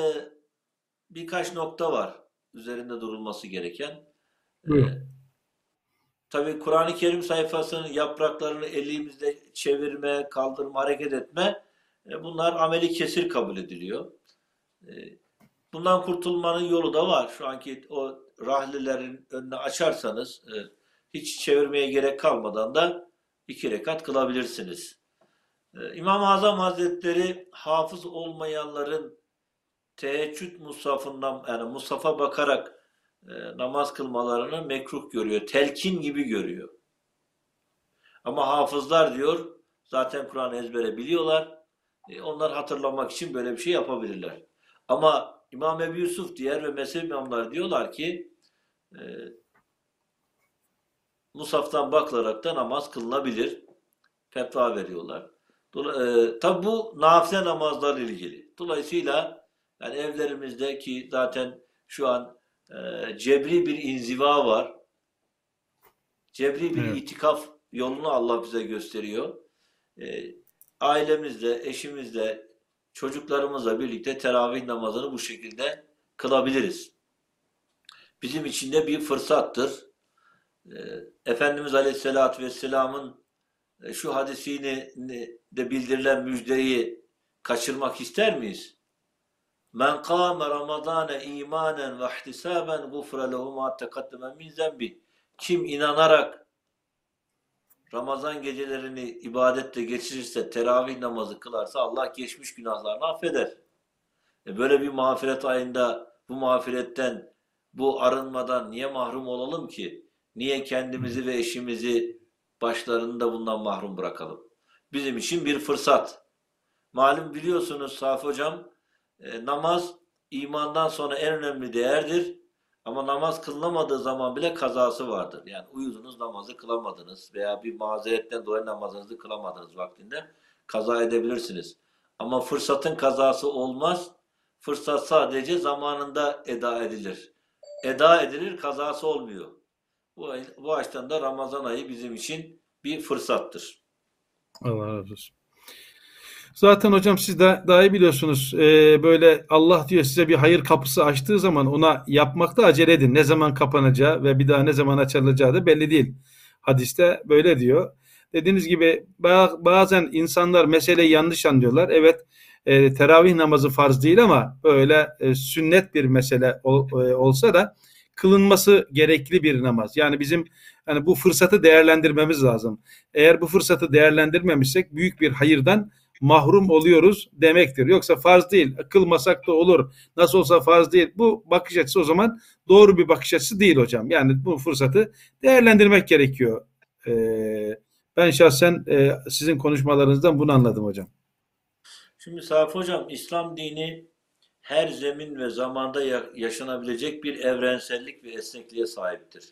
birkaç nokta var üzerinde durulması gereken. Ee, Tabi Kur'an-ı Kerim sayfasının yapraklarını elimizde çevirme, kaldırma, hareket etme e, bunlar ameli kesir kabul ediliyor. E, Bundan kurtulmanın yolu da var. Şu anki o rahlilerin önüne açarsanız e, hiç çevirmeye gerek kalmadan da iki rekat kılabilirsiniz. İmam-ı Azam Hazretleri hafız olmayanların teheccüd musafından yani musafa bakarak namaz kılmalarını mekruh görüyor. Telkin gibi görüyor. Ama hafızlar diyor zaten Kur'an ezbere biliyorlar. E, onlar hatırlamak için böyle bir şey yapabilirler. Ama İmam Ebu Yusuf diğer ve mezhep imamlar diyorlar ki e, Musaf'tan bakılarak da namaz kılınabilir. Fetva veriyorlar. E, Tabi bu nafile namazlarla ilgili. Dolayısıyla yani evlerimizde ki zaten şu an e, cebri bir inziva var. Cebri bir Evet. itikaf yolunu Allah bize gösteriyor. E, ailemizle, eşimizle, çocuklarımızla birlikte teravih namazını bu şekilde kılabiliriz. Bizim için de bir fırsattır. E, Efendimiz Aleyhisselatü Vesselam'ın e, şu hadisini de bildirilen müjdeyi kaçırmak ister miyiz? Men kâme Ramazâne imanen ve ihtisâben gufre lehu mâ tekaddeme min zembi. Kim inanarak Ramazan gecelerini ibadette geçirirse, teravih namazı kılarsa Allah geçmiş günahlarını affeder. E böyle bir mağfiret ayında bu mağfiretten, bu arınmadan niye mahrum olalım ki? Niye kendimizi ve eşimizi başlarında bundan mahrum bırakalım? Bizim için bir fırsat. Malum biliyorsunuz Saf Hocam, e, namaz imandan sonra en önemli değerdir. Ama namaz kılınamadığı zaman bile kazası vardır. Yani uyudunuz namazı kılamadınız veya bir mazeretten dolayı namazınızı kılamadınız vaktinde kaza edebilirsiniz. Ama fırsatın kazası olmaz. Fırsat sadece zamanında eda edilir. Eda edilir, kazası olmuyor. Bu, bu açıdan da Ramazan ayı bizim için bir fırsattır. Allah razı olsun. Zaten hocam siz de daha iyi biliyorsunuz. Ee, böyle Allah diyor size bir hayır kapısı açtığı zaman ona yapmakta acele edin. Ne zaman kapanacağı ve bir daha ne zaman açılacağı da belli değil. Hadiste böyle diyor. Dediğiniz gibi ba- bazen insanlar meseleyi yanlış anlıyorlar. Evet e, teravih namazı farz değil ama böyle e, sünnet bir mesele ol- e, olsa da kılınması gerekli bir namaz. Yani bizim yani bu fırsatı değerlendirmemiz lazım. Eğer bu fırsatı değerlendirmemişsek büyük bir hayırdan mahrum oluyoruz demektir. Yoksa farz değil. Kılmasak da olur. Nasıl olsa farz değil. Bu bakış açısı o zaman doğru bir bakış açısı değil hocam. Yani bu fırsatı değerlendirmek gerekiyor. Ee, ben şahsen e, sizin konuşmalarınızdan bunu anladım hocam. Şimdi Safi Hocam, İslam dini her zemin ve zamanda ya- yaşanabilecek bir evrensellik ve esnekliğe sahiptir.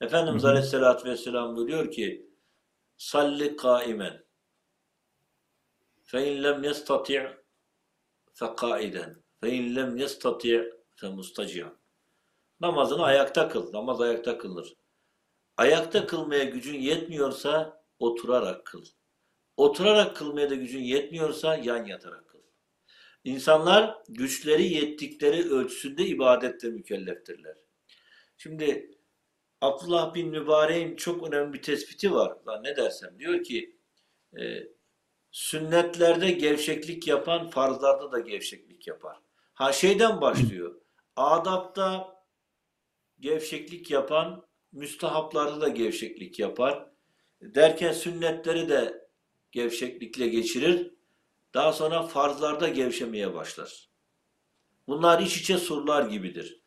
Efendimiz Hı hı. Aleyhisselatü Vesselam buyuruyor ki salli kaimen fe kaiden fe in lem yestati' fe mustaci'an Namazını ayakta kıl. Namaz ayakta kılınır. Ayakta kılmaya gücün yetmiyorsa oturarak kıl. Oturarak kılmaya da gücün yetmiyorsa yan yatarak kıl. İnsanlar güçleri yettikleri ölçüsünde ibadetle mükelleftirler. Şimdi Abdullah bin Mübarek'in çok önemli bir tespiti var. Lan ne dersem diyor ki e, sünnetlerde gevşeklik yapan farzlarda da gevşeklik yapar. Ha şeyden başlıyor. Adapta gevşeklik yapan müstahaplarda da gevşeklik yapar. Derken sünnetleri de gevşeklikle geçirir. Daha sonra farzlarda gevşemeye başlar. Bunlar iç içe surlar gibidir.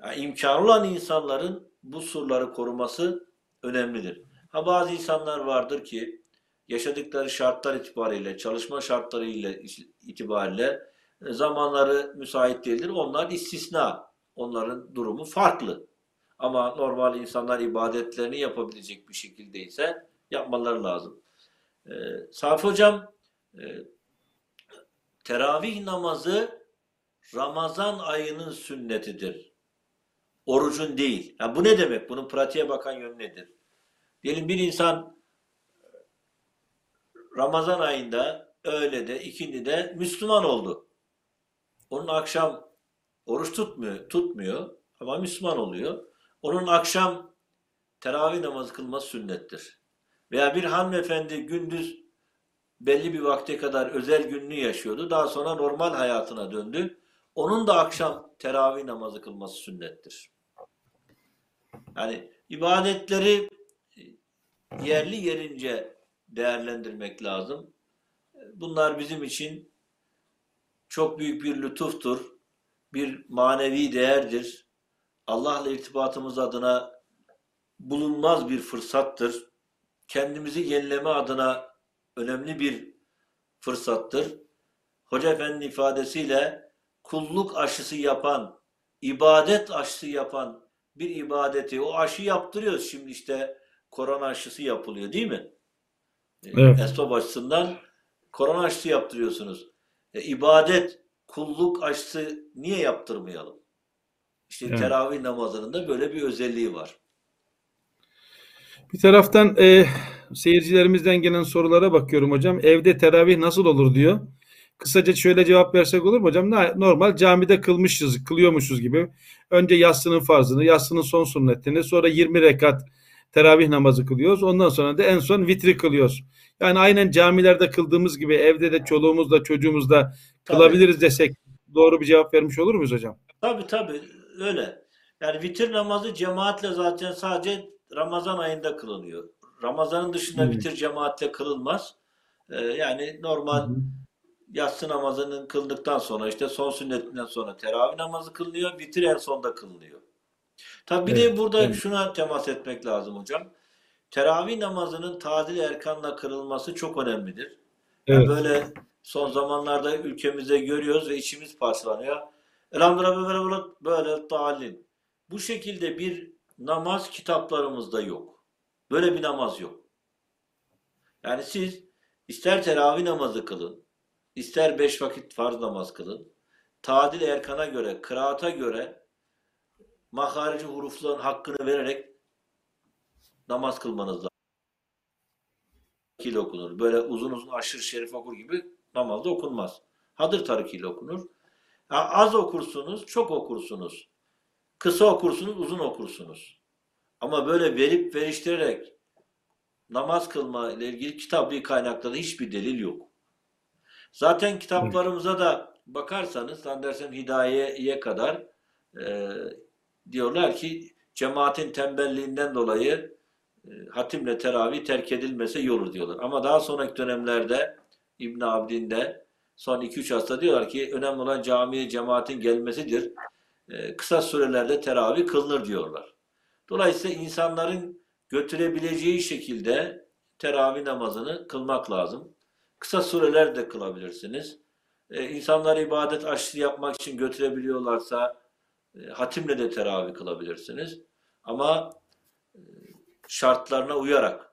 Yani imkanı olan insanların bu surları koruması önemlidir. Ha bazı insanlar vardır ki yaşadıkları şartlar itibariyle, çalışma şartları ile itibariyle e, zamanları müsait değildir. Onlar istisna. Onların durumu farklı. Ama normal insanlar ibadetlerini yapabilecek bir şekilde ise yapmaları lazım. Ee, Safi Hocam e, teravih namazı Ramazan ayının sünnetidir. Orucun değil. Yani bu ne demek? Bunun pratiğe bakan yönü nedir? Diyelim bir insan Ramazan ayında öğlede, ikindide Müslüman oldu. Onun akşam oruç tutmuyor, tutmuyor ama Müslüman oluyor. Onun akşam teravih namazı kılması sünnettir. Veya bir hanımefendi gündüz belli bir vakte kadar özel gününü yaşıyordu. Daha sonra normal hayatına döndü. Onun da akşam teravih namazı kılması sünnettir. Yani ibadetleri yerli yerince değerlendirmek lazım. Bunlar bizim için çok büyük bir lütuftur, bir manevi değerdir. Allah'la irtibatımız adına bulunmaz bir fırsattır. Kendimizi yenileme adına önemli bir fırsattır. Hoca Efendi'nin ifadesiyle kulluk aşısı yapan, ibadet aşısı yapan bir ibadeti, o aşı yaptırıyoruz şimdi işte korona aşısı yapılıyor değil mi? Evet. Esbab açısından korona aşısı yaptırıyorsunuz. E, ibadet, kulluk aşısı niye yaptırmayalım? İşte evet. teravih namazının da böyle bir özelliği var. Bir taraftan e, seyircilerimizden gelen sorulara bakıyorum hocam. Evde teravih nasıl olur diyor. Kısaca şöyle cevap versek olur mu hocam? Normal camide kılmışız, kılıyormuşuz gibi. Önce yatsının farzını, yatsının son sünnetini, sonra 20 rekat teravih namazı kılıyoruz. Ondan sonra da en son vitri kılıyoruz. Yani aynen camilerde kıldığımız gibi evde de çoluğumuzla çocuğumuzla kılabiliriz desek doğru bir cevap vermiş olur muyuz hocam? Tabii tabii öyle. Yani vitir namazı cemaatle zaten sadece Ramazan ayında kılınıyor. Ramazanın dışında hmm. vitir cemaatle kılınmaz. Ee, yani normal hmm. yatsı namazının kıldıktan sonra işte son sünnetinden sonra teravih namazı kılınıyor. Vitir en sonda kılınıyor. Tabi bir evet, de burada evet. şuna temas etmek lazım hocam. Teravih namazının tadil erkanla kırılması çok önemlidir. Evet. böyle son zamanlarda ülkemizde görüyoruz ve içimiz parçalanıyor. Elhamdülillah böyle talin. Bu şekilde bir namaz kitaplarımızda yok. Böyle bir namaz yok. Yani siz ister teravih namazı kılın, ister beş vakit farz namaz kılın. Tadil erkana göre, kıraata göre maharici hurufların hakkını vererek namaz kılmanız lazım. okunur. Böyle uzun uzun aşırı şerif okur gibi namazda okunmaz. Hadır tarık ile okunur. Ya az okursunuz, çok okursunuz. Kısa okursunuz, uzun okursunuz. Ama böyle verip veriştirerek namaz kılma ile ilgili kitaplı kaynaklarda hiçbir delil yok. Zaten kitaplarımıza da bakarsanız, zannedersem Hidaye'ye kadar e, diyorlar ki cemaatin tembelliğinden dolayı e, hatimle teravih terk edilmese iyi olur diyorlar. Ama daha sonraki dönemlerde İbn Abdin'de son 2-3 hasta diyorlar ki önemli olan camiye cemaatin gelmesidir. E, kısa sürelerde teravih kılınır diyorlar. Dolayısıyla insanların götürebileceği şekilde teravih namazını kılmak lazım. Kısa sürelerde kılabilirsiniz. Ee, insanlar ibadet aşırı yapmak için götürebiliyorlarsa hatimle de teravih kılabilirsiniz. Ama e, şartlarına uyarak.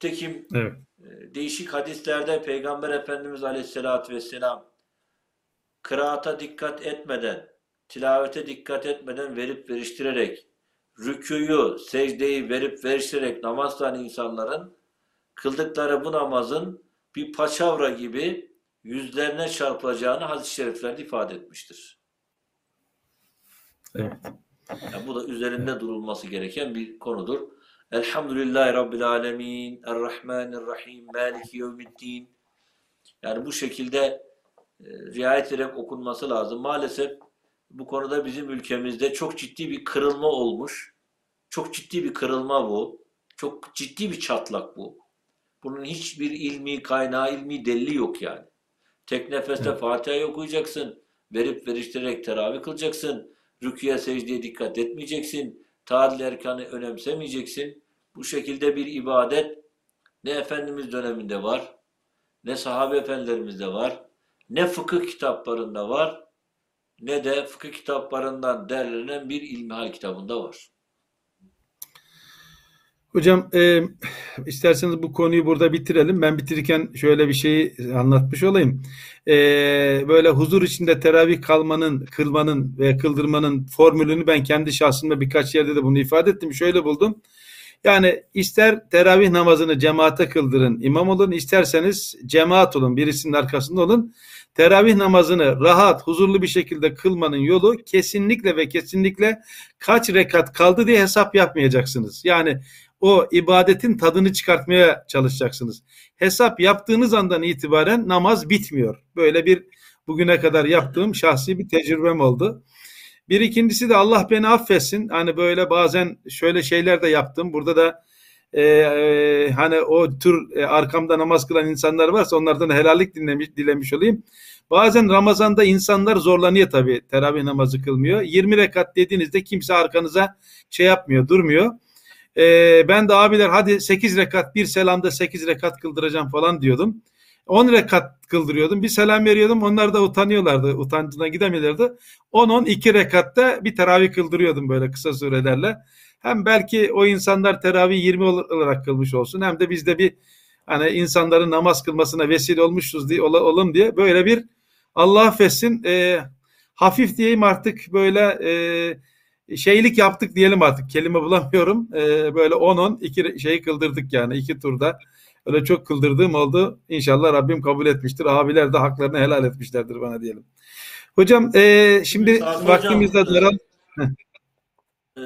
Tekim evet. E, değişik hadislerde Peygamber Efendimiz Aleyhisselatü Vesselam kıraata dikkat etmeden, tilavete dikkat etmeden verip veriştirerek, rüküyü, secdeyi verip veriştirerek namaz kılan insanların kıldıkları bu namazın bir paçavra gibi yüzlerine çarpılacağını hadis-i şeriflerde ifade etmiştir. Evet. Yani bu da üzerinde durulması gereken bir konudur. Elhamdülillahi Rabbil Alemin, Errahmanirrahim, Maliki Yevmiddin. Yani bu şekilde e, riayet ederek okunması lazım. Maalesef bu konuda bizim ülkemizde çok ciddi bir kırılma olmuş. Çok ciddi bir kırılma bu. Çok ciddi bir çatlak bu. Bunun hiçbir ilmi kaynağı, ilmi delili yok yani. Tek nefeste evet. Fatiha'yı okuyacaksın. Verip veriştirerek teravih kılacaksın rüküye secdeye dikkat etmeyeceksin, tadil erkanı önemsemeyeceksin. Bu şekilde bir ibadet ne Efendimiz döneminde var, ne sahabe efendilerimizde var, ne fıkıh kitaplarında var, ne de fıkıh kitaplarından derlenen bir ilmihal kitabında var. Hocam e, isterseniz bu konuyu burada bitirelim. Ben bitirirken şöyle bir şeyi anlatmış olayım. E, böyle huzur içinde teravih kalmanın, kılmanın ve kıldırmanın formülünü ben kendi şahsımda birkaç yerde de bunu ifade ettim. Şöyle buldum. Yani ister teravih namazını cemaate kıldırın, imam olun, isterseniz cemaat olun, birisinin arkasında olun. Teravih namazını rahat, huzurlu bir şekilde kılmanın yolu kesinlikle ve kesinlikle kaç rekat kaldı diye hesap yapmayacaksınız. Yani o ibadetin tadını çıkartmaya çalışacaksınız. Hesap yaptığınız andan itibaren namaz bitmiyor. Böyle bir bugüne kadar yaptığım şahsi bir tecrübem oldu. Bir ikincisi de Allah beni affetsin. Hani böyle bazen şöyle şeyler de yaptım. Burada da e, e, hani o tür e, arkamda namaz kılan insanlar varsa onlardan helallik dinlemiş, dilemiş olayım. Bazen Ramazan'da insanlar zorlanıyor tabii. Teravih namazı kılmıyor. 20 rekat dediğinizde kimse arkanıza şey yapmıyor, durmuyor. Ee, ben de abiler hadi 8 rekat bir selamda 8 rekat kıldıracağım falan diyordum. 10 rekat kıldırıyordum. Bir selam veriyordum. Onlar da utanıyorlardı. Utancına gidemiyorlardı. 10-12 rekatta bir teravih kıldırıyordum böyle kısa sürelerle. Hem belki o insanlar teravih 20 olarak kılmış olsun hem de biz de bir hani insanların namaz kılmasına vesile olmuşuz diye olalım diye böyle bir Allah affetsin e, hafif diyeyim artık böyle e, şeylik yaptık diyelim artık kelime bulamıyorum. E, böyle 10-10 iki şeyi kıldırdık yani iki turda. Öyle çok kıldırdığım oldu. İnşallah Rabbim kabul etmiştir. Abiler de haklarını helal etmişlerdir bana diyelim. Hocam e, şimdi vaktimizde daral. E,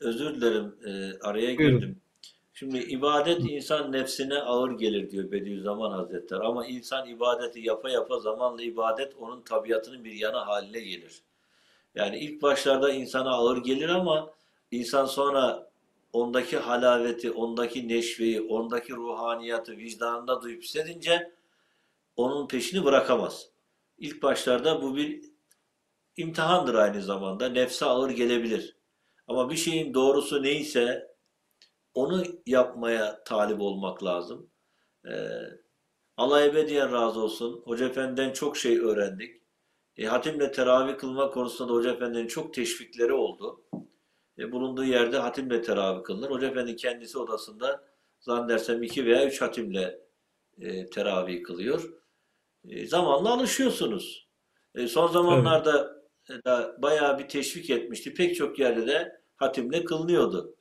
özür dilerim e, araya girdim. Şimdi ibadet insan nefsine ağır gelir diyor Bediüzzaman Hazretleri. Ama insan ibadeti yapa yapa zamanla ibadet onun tabiatının bir yana haline gelir. Yani ilk başlarda insana ağır gelir ama insan sonra ondaki halaveti, ondaki neşveyi, ondaki ruhaniyatı vicdanında duyup hissedince onun peşini bırakamaz. İlk başlarda bu bir imtihandır aynı zamanda. Nefse ağır gelebilir. Ama bir şeyin doğrusu neyse onu yapmaya talip olmak lazım. Ee, Allah ebediyen razı olsun. Hoca Efendi'den çok şey öğrendik. E, hatimle teravih kılma konusunda da Hoca Efendi'nin çok teşvikleri oldu. E, bulunduğu yerde hatimle teravih kılınır. Hoca Efendi kendisi odasında zannedersem iki veya üç hatimle e, teravih kılıyor. E, zamanla alışıyorsunuz. E, son zamanlarda evet. da bayağı bir teşvik etmişti. Pek çok yerde de hatimle kılınıyordu.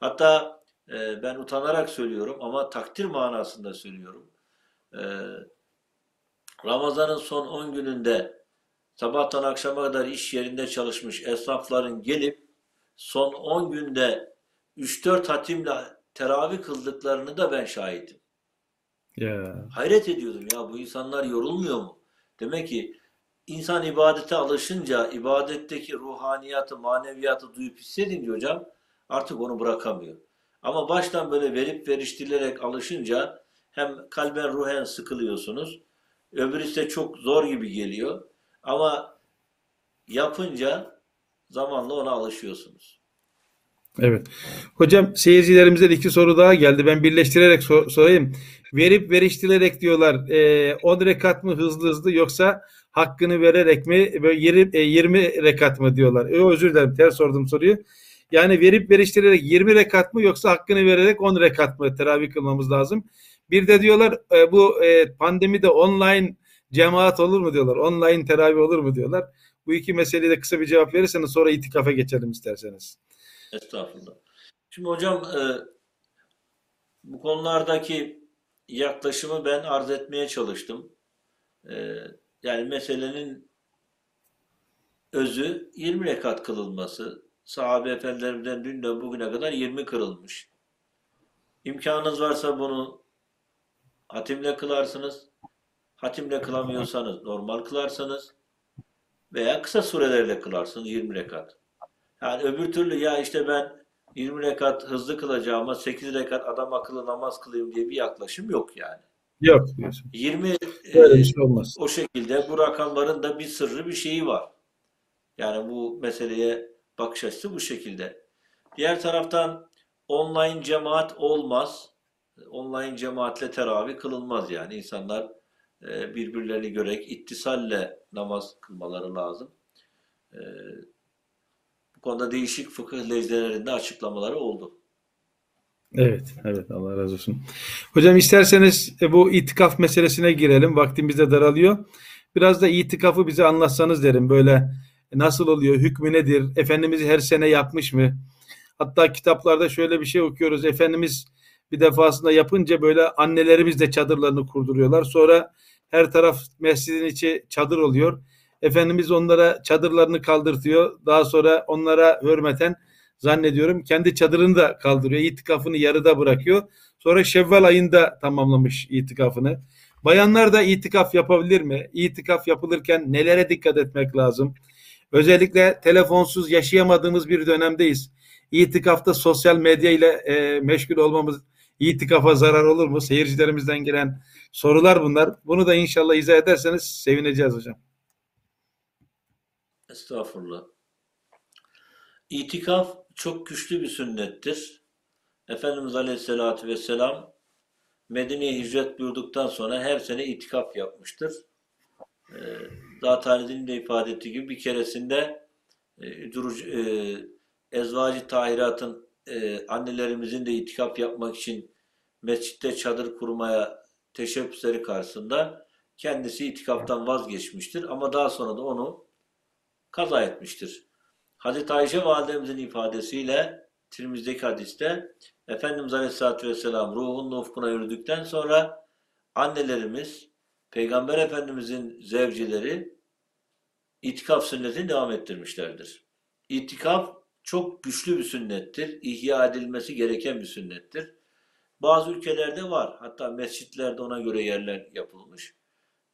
Hatta e, ben utanarak söylüyorum ama takdir manasında söylüyorum. E, Ramazan'ın son 10 gününde sabahtan akşama kadar iş yerinde çalışmış esnafların gelip son 10 günde 3-4 hatimle teravih kıldıklarını da ben şahidim. Yeah. Hayret ediyordum ya bu insanlar yorulmuyor mu? Demek ki insan ibadete alışınca ibadetteki ruhaniyatı, maneviyatı duyup hissedince hocam artık onu bırakamıyor. Ama baştan böyle verip veriştirilerek alışınca hem kalben ruhen sıkılıyorsunuz. Öbürü ise çok zor gibi geliyor. Ama yapınca zamanla ona alışıyorsunuz. Evet. Hocam seyircilerimizden iki soru daha geldi. Ben birleştirerek sor sorayım. Verip veriştirerek diyorlar. E, 10 rekat mı hızlı hızlı yoksa hakkını vererek mi böyle 20, e, 20 rekat mı diyorlar. E, özür dilerim ters sordum soruyu. Yani verip veriştirerek 20 rekat mı yoksa hakkını vererek 10 rekat mı teravih kılmamız lazım. Bir de diyorlar e, bu e, pandemide online cemaat olur mu diyorlar. Online teravih olur mu diyorlar. Bu iki meseleye de kısa bir cevap verirseniz sonra itikafa geçelim isterseniz. Estağfurullah. Şimdi hocam e, bu konulardaki yaklaşımı ben arz etmeye çalıştım. E, yani meselenin özü 20 rekat kılınması. Sahabe efendilerimden dün de bugüne kadar 20 kırılmış. İmkanınız varsa bunu hatimle kılarsınız. Hatimle kılamıyorsanız normal kılarsınız. Veya kısa surelerle kılarsınız 20 rekat. Yani öbür türlü ya işte ben 20 rekat hızlı kılacağıma 8 rekat adam akıllı namaz kılayım diye bir yaklaşım yok yani. Yok. 20 Böyle bir şey olmaz. o şekilde bu rakamların da bir sırrı bir şeyi var. Yani bu meseleye bakış açısı bu şekilde. Diğer taraftan online cemaat olmaz. Online cemaatle teravih kılınmaz yani. insanlar e, birbirlerini görerek ittisalle namaz kılmaları lazım. E, bu konuda değişik fıkıh lezzelerinde açıklamaları oldu. Evet, evet Allah razı olsun. Hocam isterseniz e, bu itikaf meselesine girelim. Vaktimiz de daralıyor. Biraz da itikafı bize anlatsanız derim. Böyle nasıl oluyor, hükmü nedir, Efendimiz her sene yapmış mı? Hatta kitaplarda şöyle bir şey okuyoruz. Efendimiz bir defasında yapınca böyle annelerimiz de çadırlarını kurduruyorlar. Sonra her taraf mescidin içi çadır oluyor. Efendimiz onlara çadırlarını kaldırtıyor. Daha sonra onlara hürmeten zannediyorum kendi çadırını da kaldırıyor. İtikafını yarıda bırakıyor. Sonra Şevval ayında tamamlamış itikafını. Bayanlar da itikaf yapabilir mi? İtikaf yapılırken nelere dikkat etmek lazım? Özellikle telefonsuz yaşayamadığımız bir dönemdeyiz. İtikafta sosyal medya ile e, meşgul olmamız itikafa zarar olur mu? Seyircilerimizden gelen sorular bunlar. Bunu da inşallah izah ederseniz sevineceğiz hocam. Estağfurullah. İtikaf çok güçlü bir sünnettir. Efendimiz Aleyhisselatü Vesselam Medine'ye hicret buyurduktan sonra her sene itikaf yapmıştır. Ee, Zaten de ifade ettiği gibi bir keresinde e, durucu, e, Ezvacı Tahirat'ın e, annelerimizin de itikaf yapmak için mescitte çadır kurmaya teşebbüsleri karşısında kendisi itikaftan vazgeçmiştir. Ama daha sonra da onu kaza etmiştir. Hazreti Ayşe validemizin ifadesiyle Tirmizdeki hadiste Efendimiz Aleyhisselatü Vesselam ruhun ufkuna yürüdükten sonra annelerimiz Peygamber Efendimizin zevcileri itikaf sünnetini devam ettirmişlerdir. İtikaf çok güçlü bir sünnettir. İhya edilmesi gereken bir sünnettir. Bazı ülkelerde var. Hatta mescitlerde ona göre yerler yapılmış.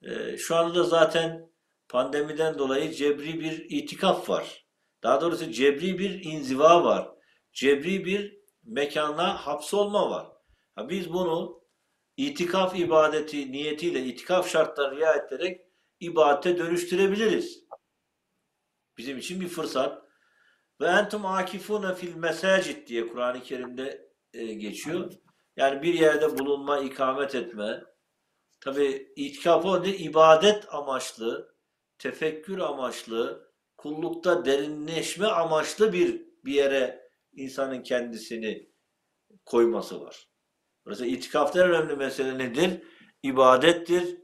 Ee, şu anda zaten pandemiden dolayı cebri bir itikaf var. Daha doğrusu cebri bir inziva var. Cebri bir mekana hapsolma var. Biz bunu itikaf ibadeti niyetiyle itikaf şartlarına riayet ederek ibadete dönüştürebiliriz. Bizim için bir fırsat. Ve entum akifune fil mesacit diye Kur'an-ı Kerim'de e, geçiyor. Yani bir yerde bulunma, ikamet etme. Tabi itikaf o ne? ibadet amaçlı, tefekkür amaçlı, kullukta derinleşme amaçlı bir bir yere insanın kendisini koyması var. Burası itikafta en önemli mesele nedir? İbadettir.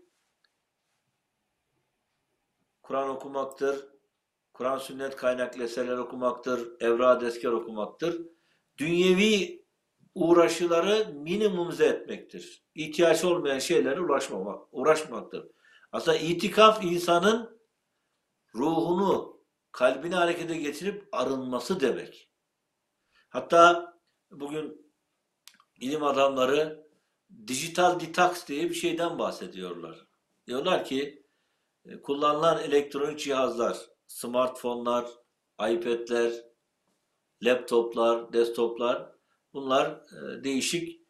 Kur'an okumaktır. Kur'an sünnet kaynaklı eserler okumaktır. Evrad esker okumaktır. Dünyevi uğraşıları minimumze etmektir. İhtiyaç olmayan şeylere ulaşmamak, uğraşmaktır. Aslında itikaf insanın ruhunu, kalbini harekete getirip arınması demek. Hatta bugün ilim adamları dijital detox diye bir şeyden bahsediyorlar. Diyorlar ki e, kullanılan elektronik cihazlar, smartfonlar, iPad'ler, laptoplar, desktoplar bunlar e, değişik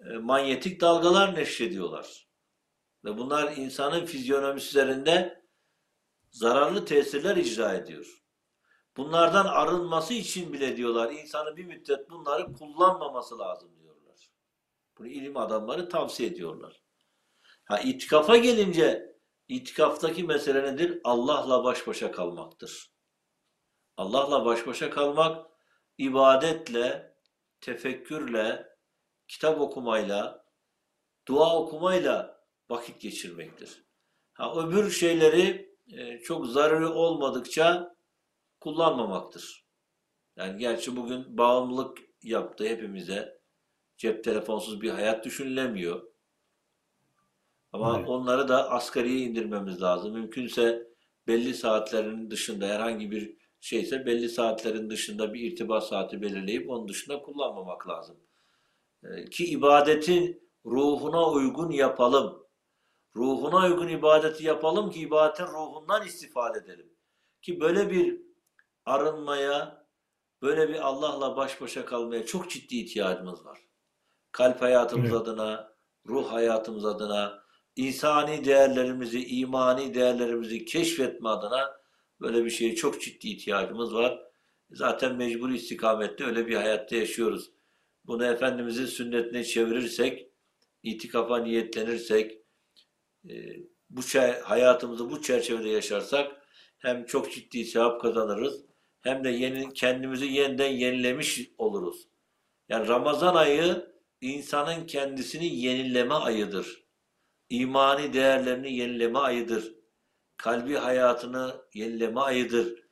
e, manyetik dalgalar neşrediyorlar. Ve bunlar insanın fizyonomisi üzerinde zararlı tesirler icra ediyor. Bunlardan arınması için bile diyorlar insanı bir müddet bunları kullanmaması lazım diyorlar. Bunu ilim adamları tavsiye ediyorlar. Ha itikafa gelince itikaftaki mesele nedir? Allah'la baş başa kalmaktır. Allah'la baş başa kalmak ibadetle, tefekkürle, kitap okumayla, dua okumayla vakit geçirmektir. Ha öbür şeyleri e, çok zararı olmadıkça kullanmamaktır. Yani gerçi bugün bağımlılık yaptı hepimize. Cep telefonsuz bir hayat düşünülemiyor. Ama evet. onları da asgariye indirmemiz lazım. Mümkünse belli saatlerin dışında herhangi bir şeyse belli saatlerin dışında bir irtibat saati belirleyip onun dışında kullanmamak lazım. Ee, ki ibadetin ruhuna uygun yapalım. Ruhuna uygun ibadeti yapalım ki ibadetin ruhundan istifade edelim. Ki böyle bir arınmaya, böyle bir Allah'la baş başa kalmaya çok ciddi ihtiyacımız var. Kalp hayatımız evet. adına, ruh hayatımız adına, insani değerlerimizi, imani değerlerimizi keşfetme adına Böyle bir şeye çok ciddi ihtiyacımız var. Zaten mecburi istikamette öyle bir hayatta yaşıyoruz. Bunu Efendimizin sünnetine çevirirsek, itikafa niyetlenirsek, e, bu hayatımızı bu çerçevede yaşarsak hem çok ciddi sevap kazanırız hem de yeni, kendimizi yeniden yenilemiş oluruz. Yani Ramazan ayı insanın kendisini yenileme ayıdır. İmani değerlerini yenileme ayıdır. Kalbi hayatını yenileme ayıdır.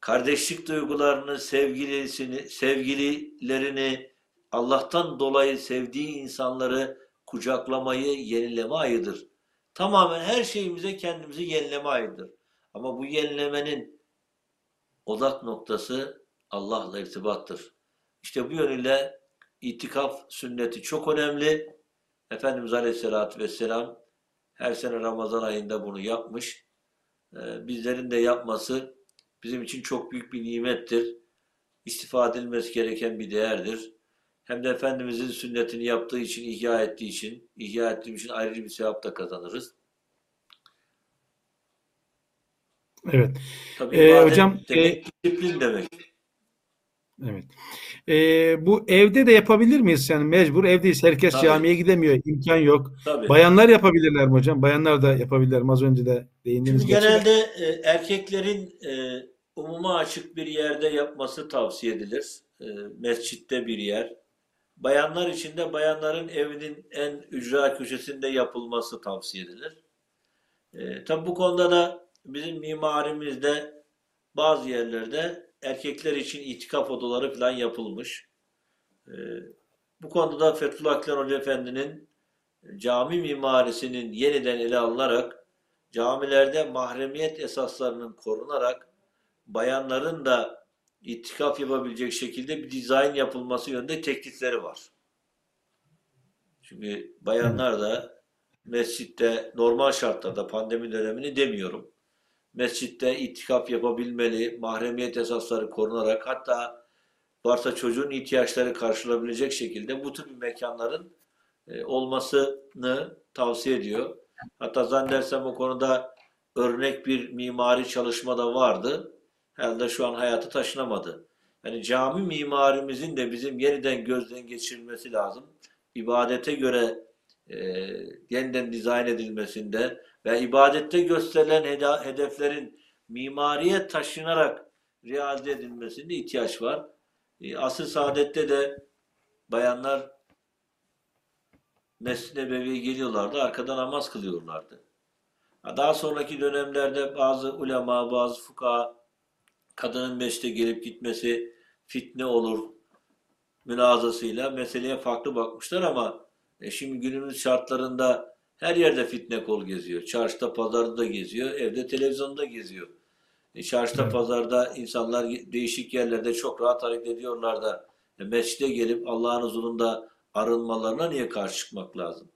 Kardeşlik duygularını, sevgilisini, sevgililerini, Allah'tan dolayı sevdiği insanları kucaklamayı yenileme ayıdır. Tamamen her şeyimize kendimizi yenileme ayıdır. Ama bu yenilemenin odak noktası Allah'la irtibattır. İşte bu yönüyle itikaf sünneti çok önemli. Efendimiz Aleyhisselatü Vesselam her sene Ramazan ayında bunu yapmış. Ee, bizlerin de yapması bizim için çok büyük bir nimettir. İstifade edilmesi gereken bir değerdir. Hem de Efendimizin sünnetini yaptığı için, ihya ettiği için, ihya ettiğim için ayrıca bir sevap da kazanırız. Evet. Tabii ee, hocam demek, e, disiplin demek. Evet. Ee, bu evde de yapabilir miyiz? Yani mecbur evdeyiz. Herkes Tabii. camiye gidemiyor. İmkan yok. Tabii. Bayanlar yapabilirler mi hocam? Bayanlar da yapabilirler mi? Az önce de değindiniz. Şimdi genelde e, erkeklerin e, umuma açık bir yerde yapması tavsiye edilir. E, mescitte bir yer. Bayanlar için de bayanların evinin en ücra köşesinde yapılması tavsiye edilir. E, tabi bu konuda da bizim mimarimizde bazı yerlerde erkekler için itikaf odaları falan yapılmış. E, bu konuda da Fethullah Aklan Hoca Efendi'nin cami mimarisinin yeniden ele alınarak camilerde mahremiyet esaslarının korunarak bayanların da itikaf yapabilecek şekilde bir dizayn yapılması yönünde teklifleri var. Çünkü bayanlar da mescitte normal şartlarda pandemi dönemini demiyorum. Mescitte itikaf yapabilmeli, mahremiyet esasları korunarak hatta varsa çocuğun ihtiyaçları karşılayabilecek şekilde bu tür mekanların e, olmasını tavsiye ediyor. Hatta zannedersem o konuda örnek bir mimari çalışma da vardı herhalde şu an hayata taşınamadı. Yani cami mimarimizin de bizim yeniden gözden geçirilmesi lazım. İbadete göre e, yeniden dizayn edilmesinde ve ibadette gösterilen hedeflerin mimariye taşınarak realize edilmesinde ihtiyaç var. E, asıl saadette de bayanlar Mescid-i Nebevi'ye geliyorlardı, arkadan namaz kılıyorlardı. Daha sonraki dönemlerde bazı ulema, bazı fuka kadının meşte gelip gitmesi fitne olur münazasıyla meseleye farklı bakmışlar ama e şimdi günümüz şartlarında her yerde fitne kol geziyor. Çarşıda, pazarda geziyor, evde, televizyonda geziyor. E çarşıda, pazarda insanlar değişik yerlerde çok rahat hareket ediyorlar da e mescide gelip Allah'ın huzurunda arınmalarına niye karşı çıkmak lazım?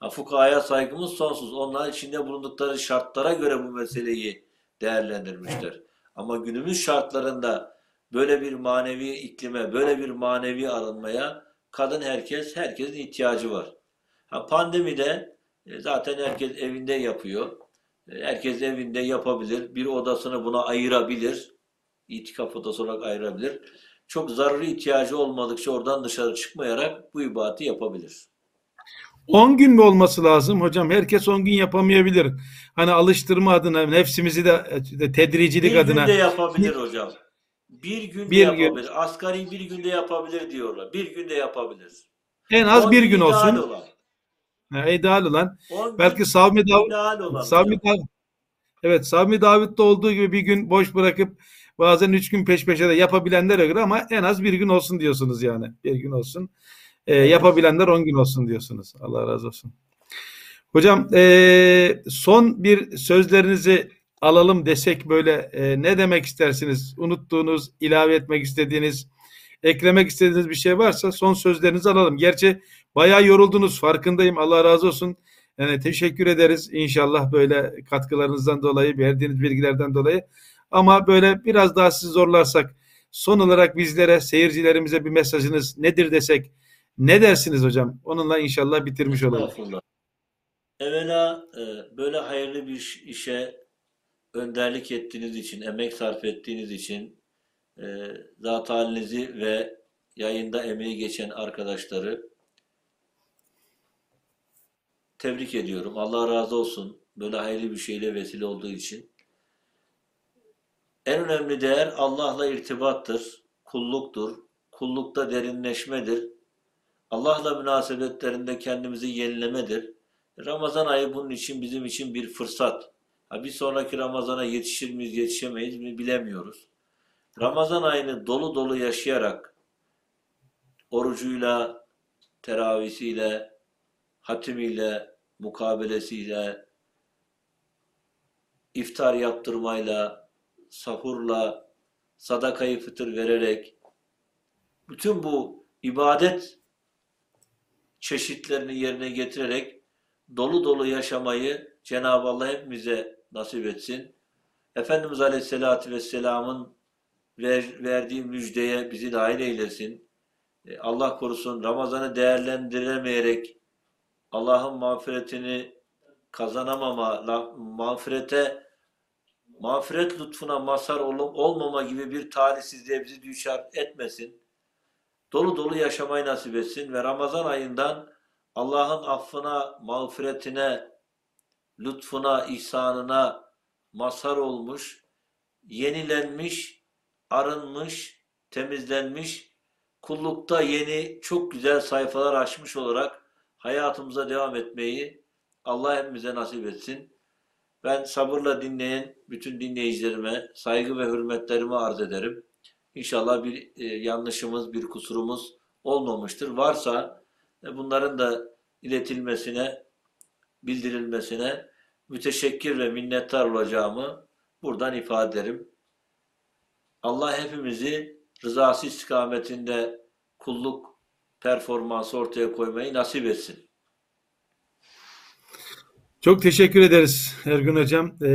Ha, fukahaya saygımız sonsuz. Onlar içinde bulundukları şartlara göre bu meseleyi değerlendirmişler. Ama günümüz şartlarında böyle bir manevi iklime, böyle bir manevi arınmaya kadın herkes, herkesin ihtiyacı var. Ha, pandemide zaten herkes evinde yapıyor. E, herkes evinde yapabilir. Bir odasını buna ayırabilir. İtikaf odası olarak ayırabilir. Çok zaruri ihtiyacı olmadıkça oradan dışarı çıkmayarak bu ibadeti yapabilir. 10 gün mü olması lazım hocam? Herkes 10 gün yapamayabilir. Hani alıştırma adına, nefsimizi de, de tedricilik bir adına. Bir günde yapabilir hocam. Bir günde bir yapabilir. Gün. Asgari bir günde yapabilir diyorlar. Bir günde yapabilir. En az bir gün olsun. Olan. Ha, ideal olan. Belki Savmi Davut. Savmi Davut. Evet Savmi Davut'ta olduğu gibi bir gün boş bırakıp bazen üç gün peş peşe de yapabilenlere göre ama en az bir gün olsun diyorsunuz yani. Bir gün olsun. E, yapabilenler 10 gün olsun diyorsunuz. Allah razı olsun. Hocam e, son bir sözlerinizi alalım desek böyle e, ne demek istersiniz? Unuttuğunuz, ilave etmek istediğiniz, eklemek istediğiniz bir şey varsa son sözlerinizi alalım. Gerçi bayağı yoruldunuz farkındayım. Allah razı olsun. Yani teşekkür ederiz inşallah böyle katkılarınızdan dolayı, verdiğiniz bilgilerden dolayı. Ama böyle biraz daha sizi zorlarsak son olarak bizlere, seyircilerimize bir mesajınız nedir desek ne dersiniz hocam? Onunla inşallah bitirmiş olalım. Evvela e, böyle hayırlı bir işe önderlik ettiğiniz için, emek sarf ettiğiniz için e, zat halinizi ve yayında emeği geçen arkadaşları tebrik ediyorum. Allah razı olsun. Böyle hayırlı bir şeyle vesile olduğu için. En önemli değer Allah'la irtibattır, kulluktur, kullukta derinleşmedir. Allah'la münasebetlerinde kendimizi yenilemedir. Ramazan ayı bunun için bizim için bir fırsat. Ha, bir sonraki Ramazan'a yetişir miyiz, yetişemeyiz mi bilemiyoruz. Ramazan ayını dolu dolu yaşayarak orucuyla, teravisiyle, hatimiyle, mukabelesiyle, iftar yaptırmayla, sahurla, sadakayı fıtır vererek, bütün bu ibadet çeşitlerini yerine getirerek dolu dolu yaşamayı Cenab-ı Allah hepimize nasip etsin. Efendimiz Aleyhisselatü Vesselam'ın ver, verdiği müjdeye bizi dahil eylesin. E, Allah korusun Ramazan'ı değerlendiremeyerek Allah'ın mağfiretini kazanamama, mağfirete mağfiret lütfuna mazhar olmama gibi bir talihsizliğe bizi düşer etmesin. Dolu dolu yaşamayı nasip etsin ve Ramazan ayından Allah'ın affına, mağfiretine, lütfuna, ihsanına mazhar olmuş, yenilenmiş, arınmış, temizlenmiş, kullukta yeni çok güzel sayfalar açmış olarak hayatımıza devam etmeyi Allah hepimize nasip etsin. Ben sabırla dinleyen bütün dinleyicilerime saygı ve hürmetlerimi arz ederim. İnşallah bir e, yanlışımız, bir kusurumuz olmamıştır. Varsa e, bunların da iletilmesine, bildirilmesine müteşekkir ve minnettar olacağımı buradan ifade ederim. Allah hepimizi rızası istikametinde kulluk performansı ortaya koymayı nasip etsin. Çok teşekkür ederiz Ergün Hocam. E,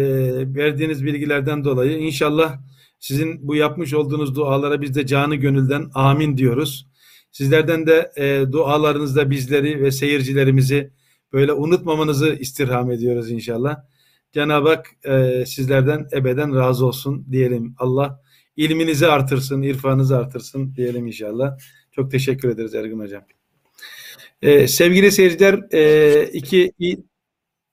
verdiğiniz bilgilerden dolayı. İnşallah sizin bu yapmış olduğunuz dualara biz de canı gönülden amin diyoruz. Sizlerden de e, dualarınızda bizleri ve seyircilerimizi böyle unutmamanızı istirham ediyoruz inşallah. Cenab-ı Hak e, sizlerden ebeden razı olsun diyelim. Allah ilminizi artırsın, irfanınızı artırsın diyelim inşallah. Çok teşekkür ederiz Ergün Hocam. Ee, sevgili seyirciler e, iki,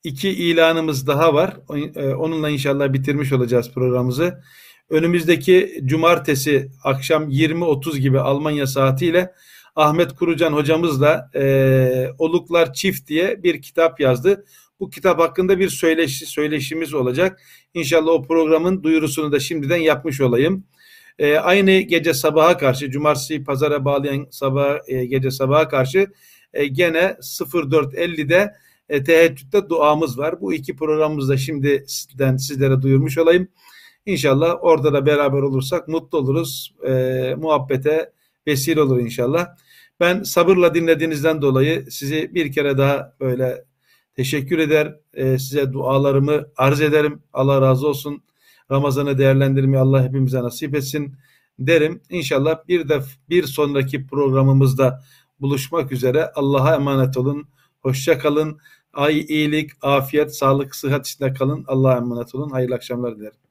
iki ilanımız daha var. E, onunla inşallah bitirmiş olacağız programımızı. Önümüzdeki cumartesi akşam 20.30 gibi Almanya saatiyle Ahmet Kurucan hocamızla e, Oluklar Çift diye bir kitap yazdı. Bu kitap hakkında bir söyleşi, söyleşimiz olacak. İnşallah o programın duyurusunu da şimdiden yapmış olayım. E, aynı gece sabaha karşı, cumartesi pazara bağlayan sabah e, gece sabaha karşı e, gene 04.50'de e, teheccüde duamız var. Bu iki programımızı da şimdiden sizlere duyurmuş olayım. İnşallah orada da beraber olursak mutlu oluruz. E, muhabbete vesile olur inşallah. Ben sabırla dinlediğinizden dolayı sizi bir kere daha böyle teşekkür eder. E, size dualarımı arz ederim. Allah razı olsun. Ramazan'ı değerlendirmeyi Allah hepimize nasip etsin derim. İnşallah bir de bir sonraki programımızda buluşmak üzere. Allah'a emanet olun. Hoşça kalın. Ay iyilik, afiyet, sağlık, sıhhat içinde kalın. Allah'a emanet olun. Hayırlı akşamlar dilerim.